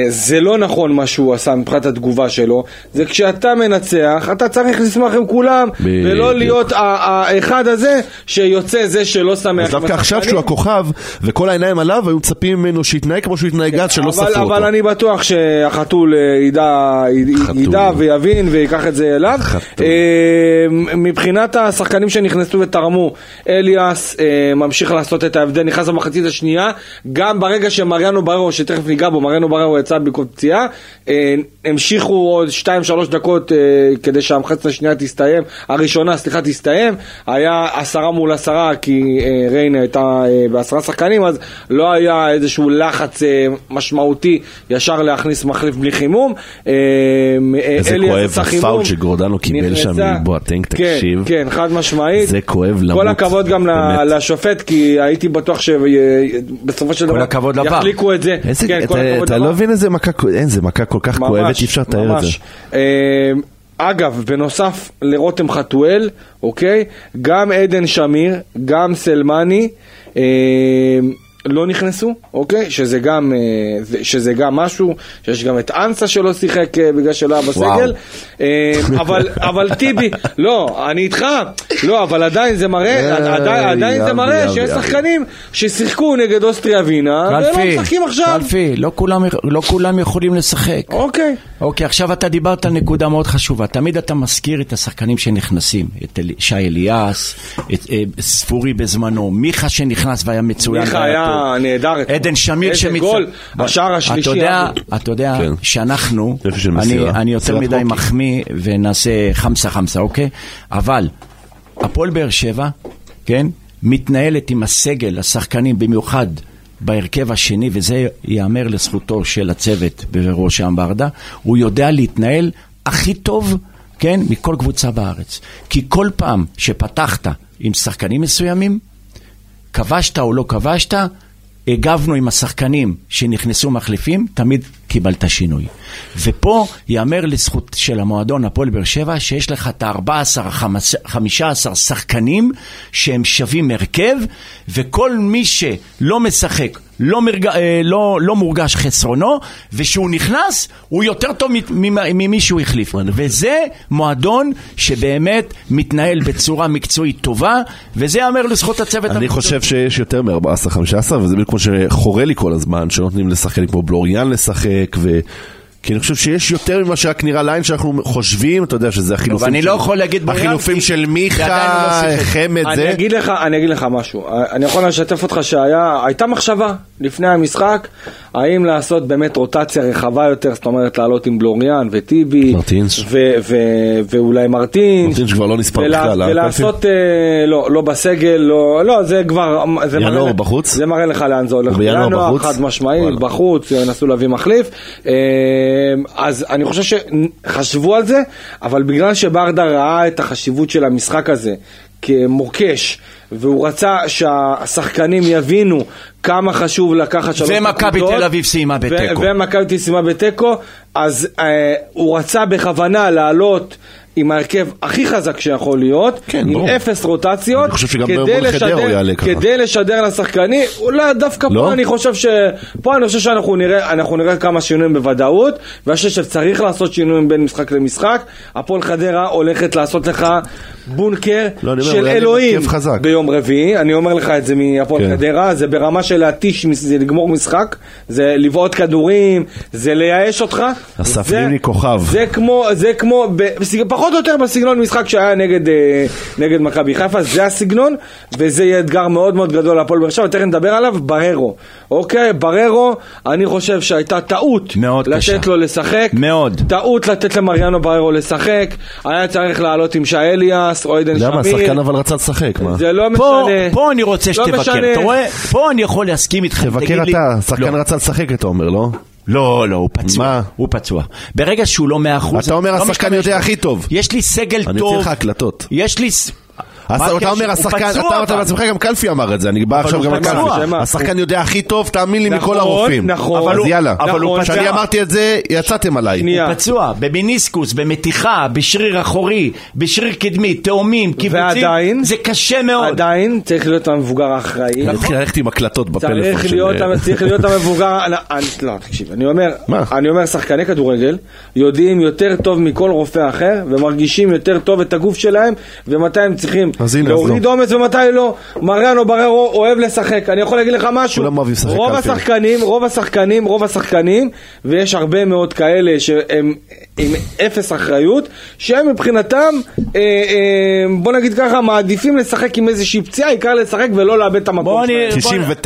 זה לא נכון מה שהוא עשה מבחינת התגובה שלו, זה כשאתה מנצח, אתה צריך לשמוח עם כולם,
בדיוק.
ולא להיות ה- האחד הזה שיוצא זה שלא שמח.
אז דווקא עכשיו. שהוא הכוכב, וכל העיניים עליו, היו מצפים ממנו שיתנהג כמו שהוא התנהג אז, שלא ספרו אותו.
אבל אני בטוח שהחתול אה, ידע. ידע ויבין ויקח את זה אליו. אה, מבחינת השחקנים שנכנסו ותרמו, אליאס אה, ממשיך לעשות את ההבדל, נכנס במחצית השנייה, גם ברגע שמריאנו בררו, שתכף ניגע בו, מריאנו בררו יצא בעקבות פציעה, המשיכו עוד 2-3 דקות אה, כדי שהמחצית השנייה תסתיים, הראשונה, סליחה, תסתיים, היה עשרה מול עשרה, כי אה, ריינה הייתה אה, בעשרה שחקנים, אז לא היה איזשהו לחץ משמעותי ישר להכניס מחליף בלי חימום.
איזה כואב הפאול שגורדנו קיבל שם. מבואטנג,
כן,
תקשיב.
כן, חד משמעית.
זה כואב למות.
כל הכבוד גם. לשופט, כי הייתי בטוח שבסופו של דבר. יחליקו את זה.
איזה,
כן,
אתה. לא מבין איזה מכה, איזה מכה כל כך כואבת, אי אפשר לתאר את זה.
אה, אגב, בנוסף לרותם חתואל, אוקיי, גם עדן שמיר, גם סלמני, אה, לא נכנסו, אוקיי? שזה גם, אה, זה- שזה גם משהו, שיש גם את אנסה שלא שיחק אה, בגלל שלא היה בסגל, אה, אבל, אבל טיבי, לא, אני איתך, לא, אבל עדיין זה מראה,
אה,
עדיין, עדיין זה מראה שיש. שחקנים ששיחקו נגד אוסטריה ווינה, ולא משחקים עכשיו.
קלפי, לא כולם, לא כולם יכולים לשחק.
אוקיי.
אוקיי, עכשיו אתה דיברת על נקודה מאוד חשובה. תמיד אתה מזכיר את השחקנים שנכנסים. את אל- שי אליאס, את ספורי בזמנו, מיכה שנכנס והיה מצוין.
מיכה
והיה
היה. נהדר אתמול.
עדן שמיר
איזה
שמצ-
גול, השער השלישי,
אתה יודע. אתה יודע
כן.
שאנחנו,
יופי של
אני, יותר מדי. מחמיא ונעשה חמסה חמסה, אוקיי? אבל הפועל באר שבע, כן, מתנהלת עם הסגל, השחקנים, במיוחד בהרכב השני, וזה ייאמר לזכותו של הצוות בראשם ברדה, הוא יודע להתנהל הכי טוב, כן, מכל קבוצה בארץ. כי כל פעם שפתחת עם שחקנים מסוימים, כבשת או לא כבשת, הגבנו עם השחקנים שנכנסו מחליפים, תמיד קיבלת שינוי. ופה ייאמר לזכות של המועדון הפועל באר שבע, שיש לך את ה-14, 15 שחקנים שהם שווים הרכב, וכל מי שלא משחק, לא, מרג... אה, לא, לא מורגש חסרונו, וכשהוא נכנס, הוא יותר טוב ממי שהוא החליף. וזה מועדון שבאמת מתנהל בצורה מקצועית טובה, וזה ייאמר לזכות הצוות
אני
המקצועי.
חושב שיש יותר מ-14-15, וזה בדיוק כמו שחורה לי כל הזמן, שנותנים לשחקנים כמו בלוריאן לשחק, ו... כי אני חושב שיש יותר ממה שרק נראה לעין שאנחנו חושבים, אתה יודע שזה החילופים
אני
של...
לא יכול להגיד בלוריאן,
החילופים
כי-
של מיכה,
לא.
חמד,
אני
זה...
אגיד לך, אני אגיד לך משהו. אני יכול לשתף אותך שהייתה מחשבה לפני המשחק, האם לעשות באמת רוטציה רחבה יותר, זאת אומרת לעלות עם בלוריאן וטיבי,
מרטינס.
ו- ו- ואולי מרטינס,
מרטינס שכבר לא נספר
ולה-
בכלל, אה,
ולעשות, אה, לא, לא בסגל, לא, לא, זה כבר, זה
ינואר
מראה,
בחוץ?
זה מראה לך לאן זה הולך,
ובינואר בחוץ?
חד משמעית,
וואלה.
בחוץ, ינסו להביא מחליף, אה, אז אני חושב שחשבו על זה, אבל בגלל שברדה ראה את החשיבות של המשחק הזה כמוקש, והוא רצה שהשחקנים יבינו כמה חשוב לקחת שלוש
ומכבי
נקודות,
תל אביב סיימה בתיקו.
ומכבי תל אביב סיימה בתיקו, אז אה, הוא רצה בכוונה לעלות עם ההרכב הכי חזק שיכול להיות,
כן,
עם
ברור.
אפס רוטציות, כדי לשדר-. כדי לשדר לשחקנים, אולי דווקא
לא?
פה אני חושב ש... פה אני חושב שאנחנו נראה, אנחנו נראה כמה שינויים בוודאות, ואני חושב שצריך לעשות שינויים בין משחק למשחק. הפועל חדרה הולכת לעשות לך בונקר
לא,
של אלוהים. ביום רביעי, אני אומר לך את זה מהפועל
כן.
חדרה, זה ברמה של להתיש, זה לגמור משחק, זה לבעוט כדורים, זה לייאש אותך.
אסף נימני כוכב.
זה כמו, זה כמו, ב- בסג- פחות או יותר בסגנון משחק שהיה נגד, אה, נגד מכבי חיפה, זה הסגנון, וזה יהיה אתגר מאוד מאוד גדול להפועל באר שבע, תכף נדבר עליו, בררו. אוקיי, בררו, אני חושב שהייתה טעות
מאוד
לתת
קשה.
לו לשחק.
מאוד.
טעות לתת למריאנו בררו לשחק, היה צריך לעלות עם שי אליאס או עדן שמיר.
למה? השחקן אבל רצה לשחק, מה?
זה לא
פה,
משנה.
פה אני רוצה
לא
שתבקר,
משנה.
אתה רואה? פה אני יכול להסכים איתך,
תבקר אתה, השחקן
לא.
רצה לשחק, אתה אומר, לא?
לא, לא, הוא פצוע.
מה?
הוא פצוע. ברגע שהוא לא מאה אחוז...
אתה אומר,
לא
השחקן יודע. הכי טוב.
יש לי סגל
אני
טוב.
אוציא לך הקלטות.
יש לי...
אתה? אומר, השחקן, אתה אמרת
אבל.
בעצמך, גם קלפי אמר את זה, אני בא עכשיו גם על
פצוע.
קלפי.
שמה?
השחקן יודע הכי טוב, תאמין לי, מכל
נכון,
הרופאים.
נכון.
אז יאללה.
אבל הוא
כשאני. אמרתי את זה, יצאתם עליי.
הוא פצוע, במיניסקוס, במתיחה, בשריר אחורי, בשריר קדמי, תאומים, קיבוצים.
ועדיין-
זה קשה מאוד.
עדיין צריך להיות המבוגר האחראי.
אני אתחיל ללכת עם הקלטות בפלאפון
צריך
של...
להיות, צריך להיות (laughs) המבוגר, אני- אני- לא, תקשיב, אני אומר? אני אומר, שחקני כדורגל יודעים יותר טוב מכל רופא אחר, ומרגישים יותר טוב את הגוף שלהם, ומתי הם צריכים
אז הנה,
להוריד
לא.
אומץ ומתי לא. מריאנו בררו אוהב לשחק, אני יכול להגיד לך משהו,
כולם אוהבים לשחק
רוב. השחקנים, רוב השחקנים, רוב השחקנים, ויש הרבה מאוד כאלה שהם עם אפס אחריות, שהם מבחינתם, אה, אה, בוא נגיד ככה, מעדיפים לשחק עם איזושהי פציעה, העיקר לשחק ולא לאבד את המקום שלהם.
אני-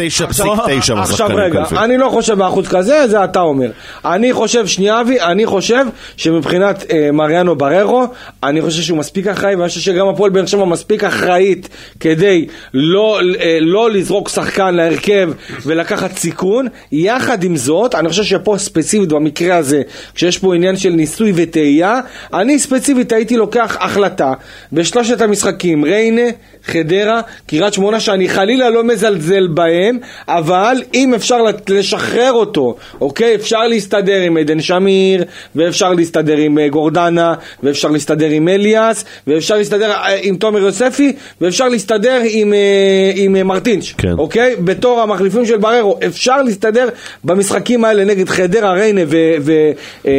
99.9
עכשיו רגע. אני לא חושב באחוז כזה, זה אתה אומר. אני חושב, שנייה אבי, אני חושב שמבחינת אה, מריאנו בררו, אני חושב שהוא מספיק אחראי, ואני חושב שגם הפועל באר שבע מספיק אחראית כדי לא, אה, לא לזרוק שחקן להרכב ולקחת סיכון. יחד עם זאת, אני חושב שפה ספציפית במקרה הזה, כשיש פה עניין של ניסוי וטעייה, אני ספציפית הייתי לוקח החלטה בשלושת המשחקים, ריינה, חדרה, קריית שמונה, שאני חלילה לא מזלזל בהם, אבל אם אפשר לשחרר אותו, אוקיי? אפשר להסתדר עם עדן שמיר, ואפשר להסתדר עם אה, גורדנה, ואפשר להסתדר עם אליאס, ואפשר להסתדר אה, עם תומר יוספי, ואפשר להסתדר עם, אה, עם אה, מרטינש,
כן.
אוקיי? בתור המחליפים של בררו, אפשר להסתדר במשחקים האלה נגד חדרה, ריינה אה,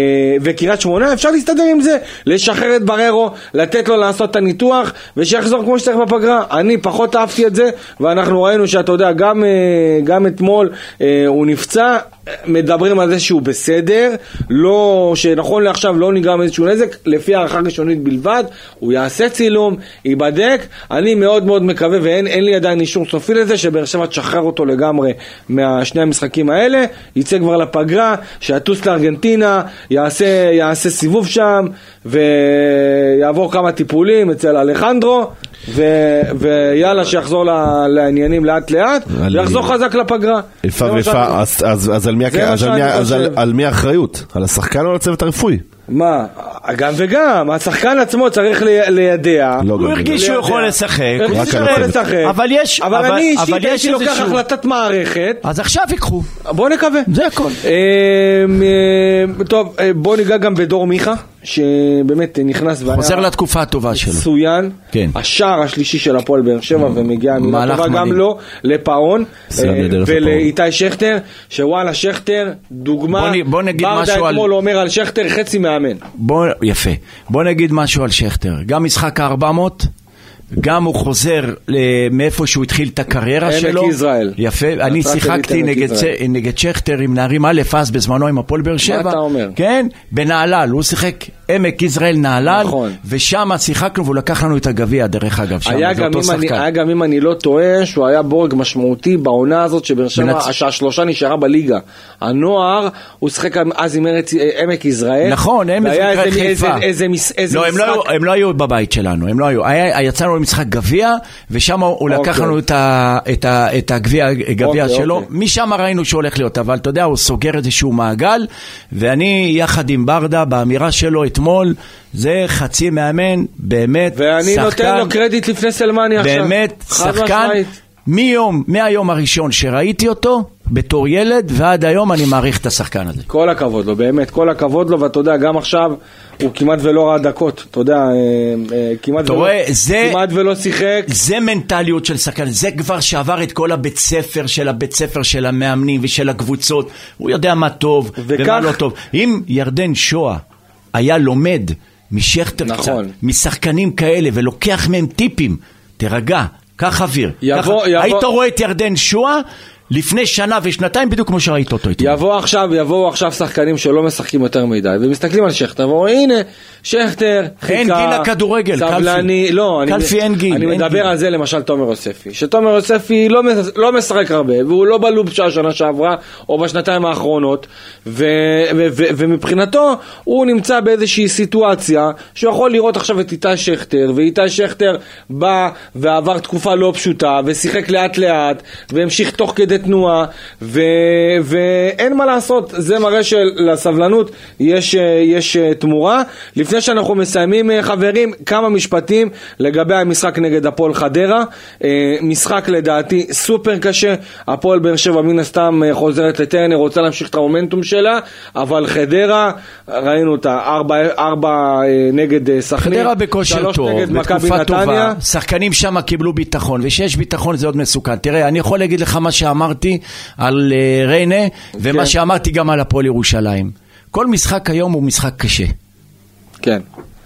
וקריית שמונה, אפשר להסתדר עם זה, לשחרר את בררו, לתת לו לעשות את הניתוח, ושיחזור כמו שצריך בפגרה. אני פחות אהבתי את זה, ואנחנו ראינו שאתה יודע, גם, גם אתמול הוא נפצע. מדברים על זה שהוא בסדר, לא, שנכון לעכשיו לא נגרם איזשהו נזק, לפי הערכה ראשונית בלבד, הוא יעשה צילום, ייבדק, אני מאוד מאוד מקווה, ואין אין לי עדיין אישור סופי לזה, שבאר שבע תשחרר אותו לגמרי מהשני המשחקים האלה, יצא כבר לפגרה, שיטוס לארגנטינה, יעשה, יעשה סיבוב שם, ויעבור כמה טיפולים אצל אלחנדרו, ו, ויאללה שיחזור ל- לעניינים לאט לאט, ויחזור חזק לפגרה.
איפה ואיפה,
שאני-
אז- אז אז על על מי- אז על-
חושב.
על מי האחריות? על השחקן או על הצוות הרפואי?
מה, גם וגם, השחקן עצמו צריך לי- לידע.
לא,
הוא הרגיש שהוא. יכול לשחק, הוא
הרגיש
רק
שהוא יכול. לשחק.
אבל יש-
אבל
אבל-
אני אישית הייתי לוקח
איזשהו-
החלטת מערכת.
אז עכשיו ייקחו.
בוא נקווה.
זה הכל.
אמ, אמ, טוב, אה, בוא ניגע גם בדור מיכה, שבאמת נכנס והיה
חוזר לתקופה הטובה שלו.
מצוין.
כן.
השער השלישי של הפועל באר שבע, ומגיעה מילה טובה גם
מדהים.
לו, לפאון, אה, ולאיתי שכטר, שוואלה שכטר, דוגמה,
בוא נ- בוא נגיד
ברדה
משהו על-
אתמול אומר על שכטר חצי מאמן.
בוא, יפה. בוא נגיד משהו על שכטר. גם משחק ה-400, גם הוא חוזר ל- מאיפה שהוא התחיל את הקריירה
עמק
שלו.
יזרעאל.
יפה. אני שיחקתי
עמק
נגד,
יזרעאל.
נגד שכטר עם נערים א' אז בזמנו עם הפועל באר שבע.
אתה אומר?
כן, בנהלל. הוא שיחק עמק יזרעאל נהלל.
נכון.
ושם שיחקנו והוא לקח לנו את הגביע דרך אגב. שם, זה
גם,
אותו
אם אני,
שחקן.
היה גם אם אני לא טועה שהוא היה בורג משמעותי בעונה הזאת שבאר שבע,
מנצ-
שהשלושה נשארה בליגה. הנוער, הוא שיחק אז עם ארץ, אה, עמק יזרעאל.
נכון, הם
והיה
משחק
איזה,
חיפה.
איזה, איזה, מס- איזה
לא, הם
משחק.
לא, היו, הם לא היו בבית שלנו, הם לא היו. היה, יצאנו למשחק גביע, ושם הוא לקח
אוקיי.
לנו את, ה, את, ה, את הגביע גביע
אוקיי,
שלו.
אוקיי.
משם ראינו שהוא הולך להיות, אבל אתה יודע, הוא סוגר איזשהו מעגל, ואני יחד עם ברדה, באמירה שלו אתמול, זה חצי מאמן, באמת,
ואני
שחקן,
נותן לו קרדיט לפני סלמני עכשיו.
באמת, שחקן,
משמעית.
מיום, מהיום הראשון שראיתי אותו, בתור ילד, ועד היום אני מעריך את השחקן הזה.
כל הכבוד לו, באמת, כל הכבוד לו, ואתה יודע, גם עכשיו הוא כמעט ולא ראה דקות, אתה יודע, אה, אה, כמעט,
אתה
ולא,
רואה, זה-
כמעט ולא שיחק.
זה מנטליות של שחקן, זה כבר שעבר את כל הבית ספר של הבית ספר של המאמנים ושל הקבוצות, הוא יודע מה טוב
וכך-
ומה לא טוב. אם ירדן שואה היה לומד משכטר
נכון.
קצת, משחקנים כאלה, ולוקח מהם טיפים, תירגע, קח אוויר.
יבוא-
ככה-
יבוא-
היית רואה את ירדן שואה לפני שנה ושנתיים בדיוק כמו שראית אותו אתמול.
יבוא עכשיו, יבואו עכשיו שחקנים שלא משחקים יותר מדי, ומסתכלים על שכטר, ואומרים, הנה, שכטר, חיכה,
אין גיל לכדורגל,
סבלני,
קלפי.
לא, אני,
קלפי אין גיל,
אני
אין
מדבר
גיל.
על זה למשל תומר יוספי, שתומר יוספי לא, לא משחק הרבה, והוא לא בלופ של השנה שעברה, או בשנתיים האחרונות, ו, ו, ו, ומבחינתו, הוא נמצא באיזושהי סיטואציה, שהוא יכול לראות עכשיו את איתי שכטר, ואיתי שכטר בא ועבר תקופה לא פשוטה, ושיחק לאט לאט, והמשיך תוך כדי תנועה, ו, ואין מה לעשות, זה מראה שלסבלנות יש, יש אה, תמורה. לפני שאנחנו מסיימים, אה, חברים, כמה משפטים לגבי המשחק נגד הפועל חדרה. אה, משחק לדעתי סופר קשה, הפועל באר שבע מן הסתם חוזרת לטרנר, רוצה להמשיך את המומנטום שלה, אבל חדרה, ראינו אותה, ארבע, ארבע נגד סכנין,
חדרה בכושר טוב, בתקופה טובה. שחקנים שם קיבלו ביטחון, וכשיש ביטחון זה עוד מסוכן. תראה, אני יכול להגיד לך מה שאמרתי על אה, ריינה, ומה
כן.
שאמרתי גם על הפועל ירושלים. כל משחק היום הוא משחק קשה.
כן.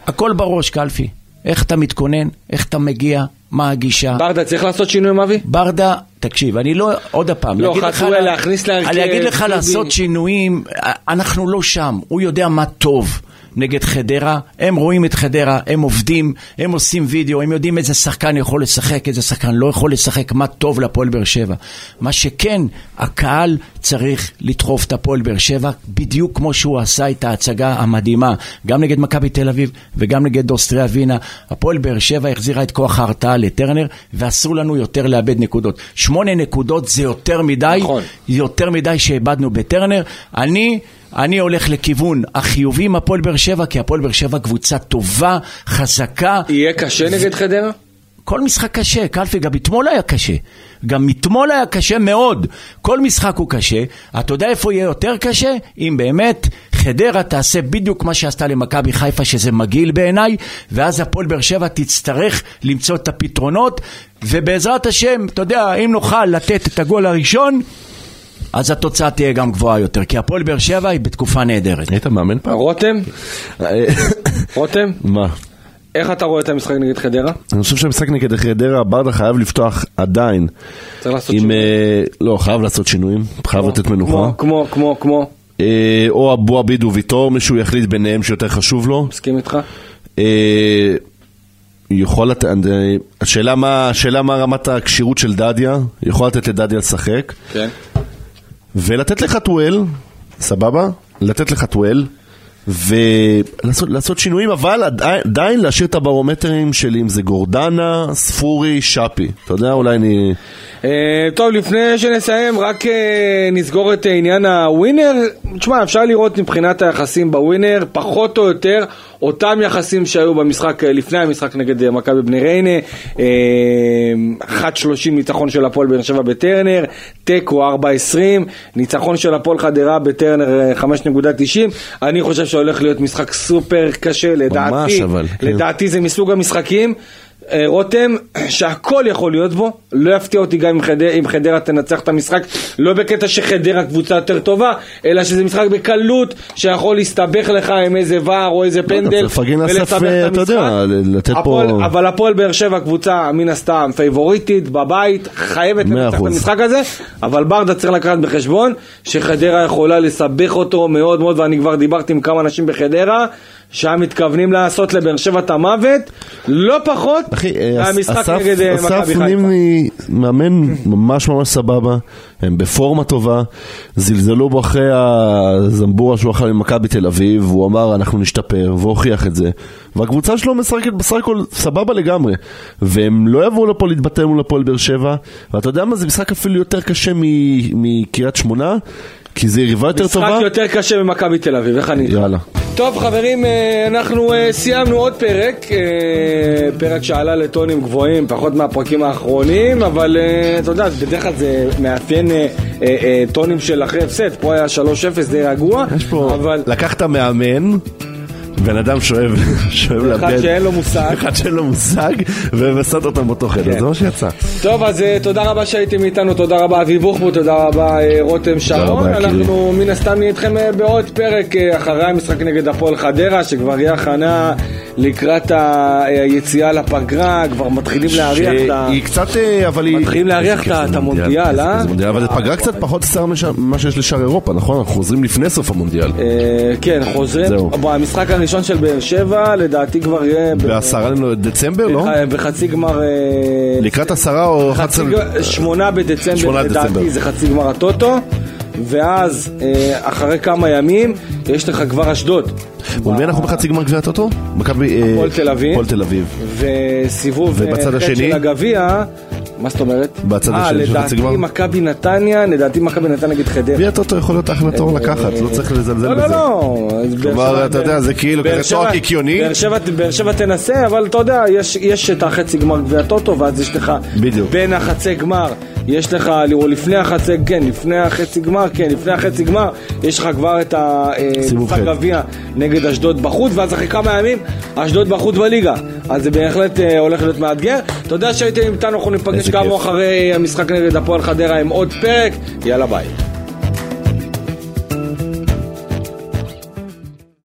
הכל בראש, קלפי. איך אתה מתכונן, איך אתה מגיע, מה הגישה.
ברדה, צריך לעשות שינוי אבי?
ברדה, תקשיב, אני לא, עוד פעם,
לא,
לה-
להכניס להרכב,
אני אגיד לך. לעשות שינויים, אנחנו לא שם, הוא יודע מה טוב. נגד חדרה, הם רואים את חדרה, הם עובדים, הם עושים וידאו, הם יודעים איזה שחקן יכול לשחק, איזה שחקן לא יכול לשחק, מה טוב להפועל באר שבע. מה שכן, הקהל צריך לדחוף את הפועל באר שבע, בדיוק כמו שהוא עשה את ההצגה המדהימה, גם נגד מכבי תל אביב וגם נגד אוסטריה ווינה. הפועל באר שבע החזירה את כוח ההרתעה לטרנר, ואסור לנו יותר לאבד נקודות. שמונה נקודות זה יותר מדי,
נכון.
יותר מדי שאיבדנו בטרנר. אני... אני הולך לכיוון החיובי עם הפועל באר שבע, כי הפועל באר שבע קבוצה טובה, חזקה.
יהיה קשה נגד חדרה?
כל משחק קשה, קלפי, גם אתמול היה קשה. גם אתמול היה קשה מאוד. כל משחק הוא קשה. אתה יודע איפה יהיה יותר קשה? אם באמת חדרה תעשה בדיוק מה שעשתה למכבי חיפה, שזה מגעיל בעיניי, ואז הפועל באר שבע תצטרך למצוא את הפתרונות, ובעזרת השם, אתה יודע, אם נוכל לתת את הגול הראשון, אז התוצאה תהיה גם גבוהה יותר, כי הפועל באר שבע היא בתקופה נהדרת.
היית מאמן פעם?
רותם? (laughs) רותם?
מה?
איך אתה רואה את המשחק נגד חדרה?
אני חושב שהמשחק נגד חדרה, ברדה חייב לפתוח עדיין.
צריך לעשות
עם...
שינוי.
אה, לא, חייב לעשות שינויים, חייב לתת מנוחה.
כמו, כמו, כמו,
אה, או אבו עביד וויטור, מישהו יחליט ביניהם שיותר חשוב לו.
מסכים איתך?
אה, יכול לתת, השאלה מה, השאלה מה רמת הכשירות של דדיה, יכול לתת לדדיה לשחק,
כן.
ולתת לחתואל, סבבה? לתת לחתואל, ולעשות לעשות שינויים, אבל עדיין- להשאיר את הברומטרים שלי, אם זה גורדנה, ספורי, שפי. אתה יודע, אולי אני...
אה, טוב, לפני שנסיים, רק אה, נסגור את אה, עניין הווינר. תשמע, אפשר לראות מבחינת היחסים בווינר, פחות או יותר, אותם יחסים שהיו במשחק, לפני המשחק נגד מכבי בני ריינה, אה, 1.30 ניצחון של הפועל באר שבע בטרנר, תיקו 4.20, ניצחון של הפועל חדרה בטרנר אה, 5.90. אני חושב שהולך להיות משחק סופר קשה, לדעתי.
אבל, כן.
לדעתי זה מסוג המשחקים. אה, רותם, שהכל יכול להיות בו, לא יפתיע אותי גם אם חדרה, אם חדרה תנצח את המשחק, לא בקטע שחדרה קבוצה יותר טובה, אלא שזה משחק בקלות שיכול להסתבך לך עם איזה ור או איזה פנדל,
לפרגן לאסף,
ולסבך
אה,
את
יודע,
המשחק. אבל הפועל באר שבע קבוצה מן הסתם פייבוריטית בבית, חייבת לנצח את. המשחק הזה, אבל ברדה צריך לקחת בחשבון שחדרה יכולה לסבך אותו מאוד מאוד, ואני כבר דיברתי עם כמה אנשים בחדרה. שם מתכוונים לעשות לבאר שבע את המוות, לא פחות
אה,
מהמשחק
אסף-
נגד אה,
אסף
מכבי חיפה.
נימני מאמן ממש ממש סבבה, הם בפורמה טובה, זלזלו בו אחרי הזמבורה שהוא אכל ממכבי תל אביב, הוא אמר אנחנו נשתפר, והוכיח את זה, והקבוצה שלו משחקת בסך הכל סבבה לגמרי, והם לא יבואו לפה להתבטא מול הפועל באר שבע, ואתה יודע מה, זה משחק אפילו יותר קשה מקריית שמונה, כי זה יריבה יותר
משחק
טובה.
יותר קשה ממכבי תל אביב, איך אני...
יאללה.
טוב חברים, אה, אנחנו אה, סיימנו עוד פרק, אה, פרק שעלה לטונים גבוהים, פחות מהפרקים האחרונים, אבל אתה יודע, בדרך כלל זה מאפיין טונים של אחרי הפסד, פה היה 3-0 די רגוע,
יש פה,
אבל
לקחת מאמן, בן אדם שאוהב, שאוהב לאבד,
אחד שאין לו מושג.
אחד שאין לו מושג, ושמת אותם באותו חדר,
כן.
זה מה שיצא.
טוב, אז אה, תודה רבה שהייתם איתנו, תודה רבה אבי בוחבוט, תודה רבה אה, רותם שרון.
רבה.
אנחנו מן הסתם נהיה איתכם אה, בעוד פרק אחרי המשחק נגד הפועל חדרה, שכבר יהיה הכנה לקראת אה, היציאה לפגרה, כבר מתחילים להריח את ה...
שהיא קצת, אה, אבל היא...
מתחילים להריח את המונדיאל, אה?
אבל פגרה קצת פחות קצרה מש- ממה שיש לשאר אירופה, נכון? אנחנו חוזרים לפני סוף המונדיאל.
אה, כן, חוזרים.
זהו.
במשחק הראשון של באר שבע, לדעתי כבר יהיה...
בעשרה לדצמבר, לא?
אה, בחצי גמר...
לקראת עשרה או
שמונה בדצמבר, לדעתי. זה חצי גמר הטוטו. ואז, אה, אחרי כמה ימים, יש לך כבר אשדוד.
מול מי אנחנו בחצי גמר גביע הטוטו? מכבי... אה,
הפועל תל אביב.
הפועל תל אביב.
וסיבוב אה,
ובצד השני?
של הגביע, מה זאת אומרת?
בצד השני של חצי גמר?
לדעתי מכבי נתניה, לדעתי מכבי נתניה נגד חדרה.
גביע הטוטו יכול להיות אחלה תור לקחת, לא צריך לזלזל
לא,
בזה.
לא, לא. באר
כלומר, אתה יודע, זה כאילו כזה תואר קיקיוני.
באר שבע- תנסה, אבל אתה יודע, יש- יש את החצי גמר גביע טוטו, ואז יש לך... בין החצי גמר, יש לך, או לפני החצי, כן, לפני החצי גמר, כן, לפני החצי גמר, יש לך כבר את המשחק
ח'.
גביע נגד אשדוד בחוץ, ואז אחרי כמה ימים, אשדוד בחוץ בליגה. אז זה בהחלט אה, הולך להיות מאתגר. תודה שהייתם איתנו, אנחנו ניפגש כאמור. אחרי המשחק נגד הפועל חדרה עם עוד פרק. יאללה ביי.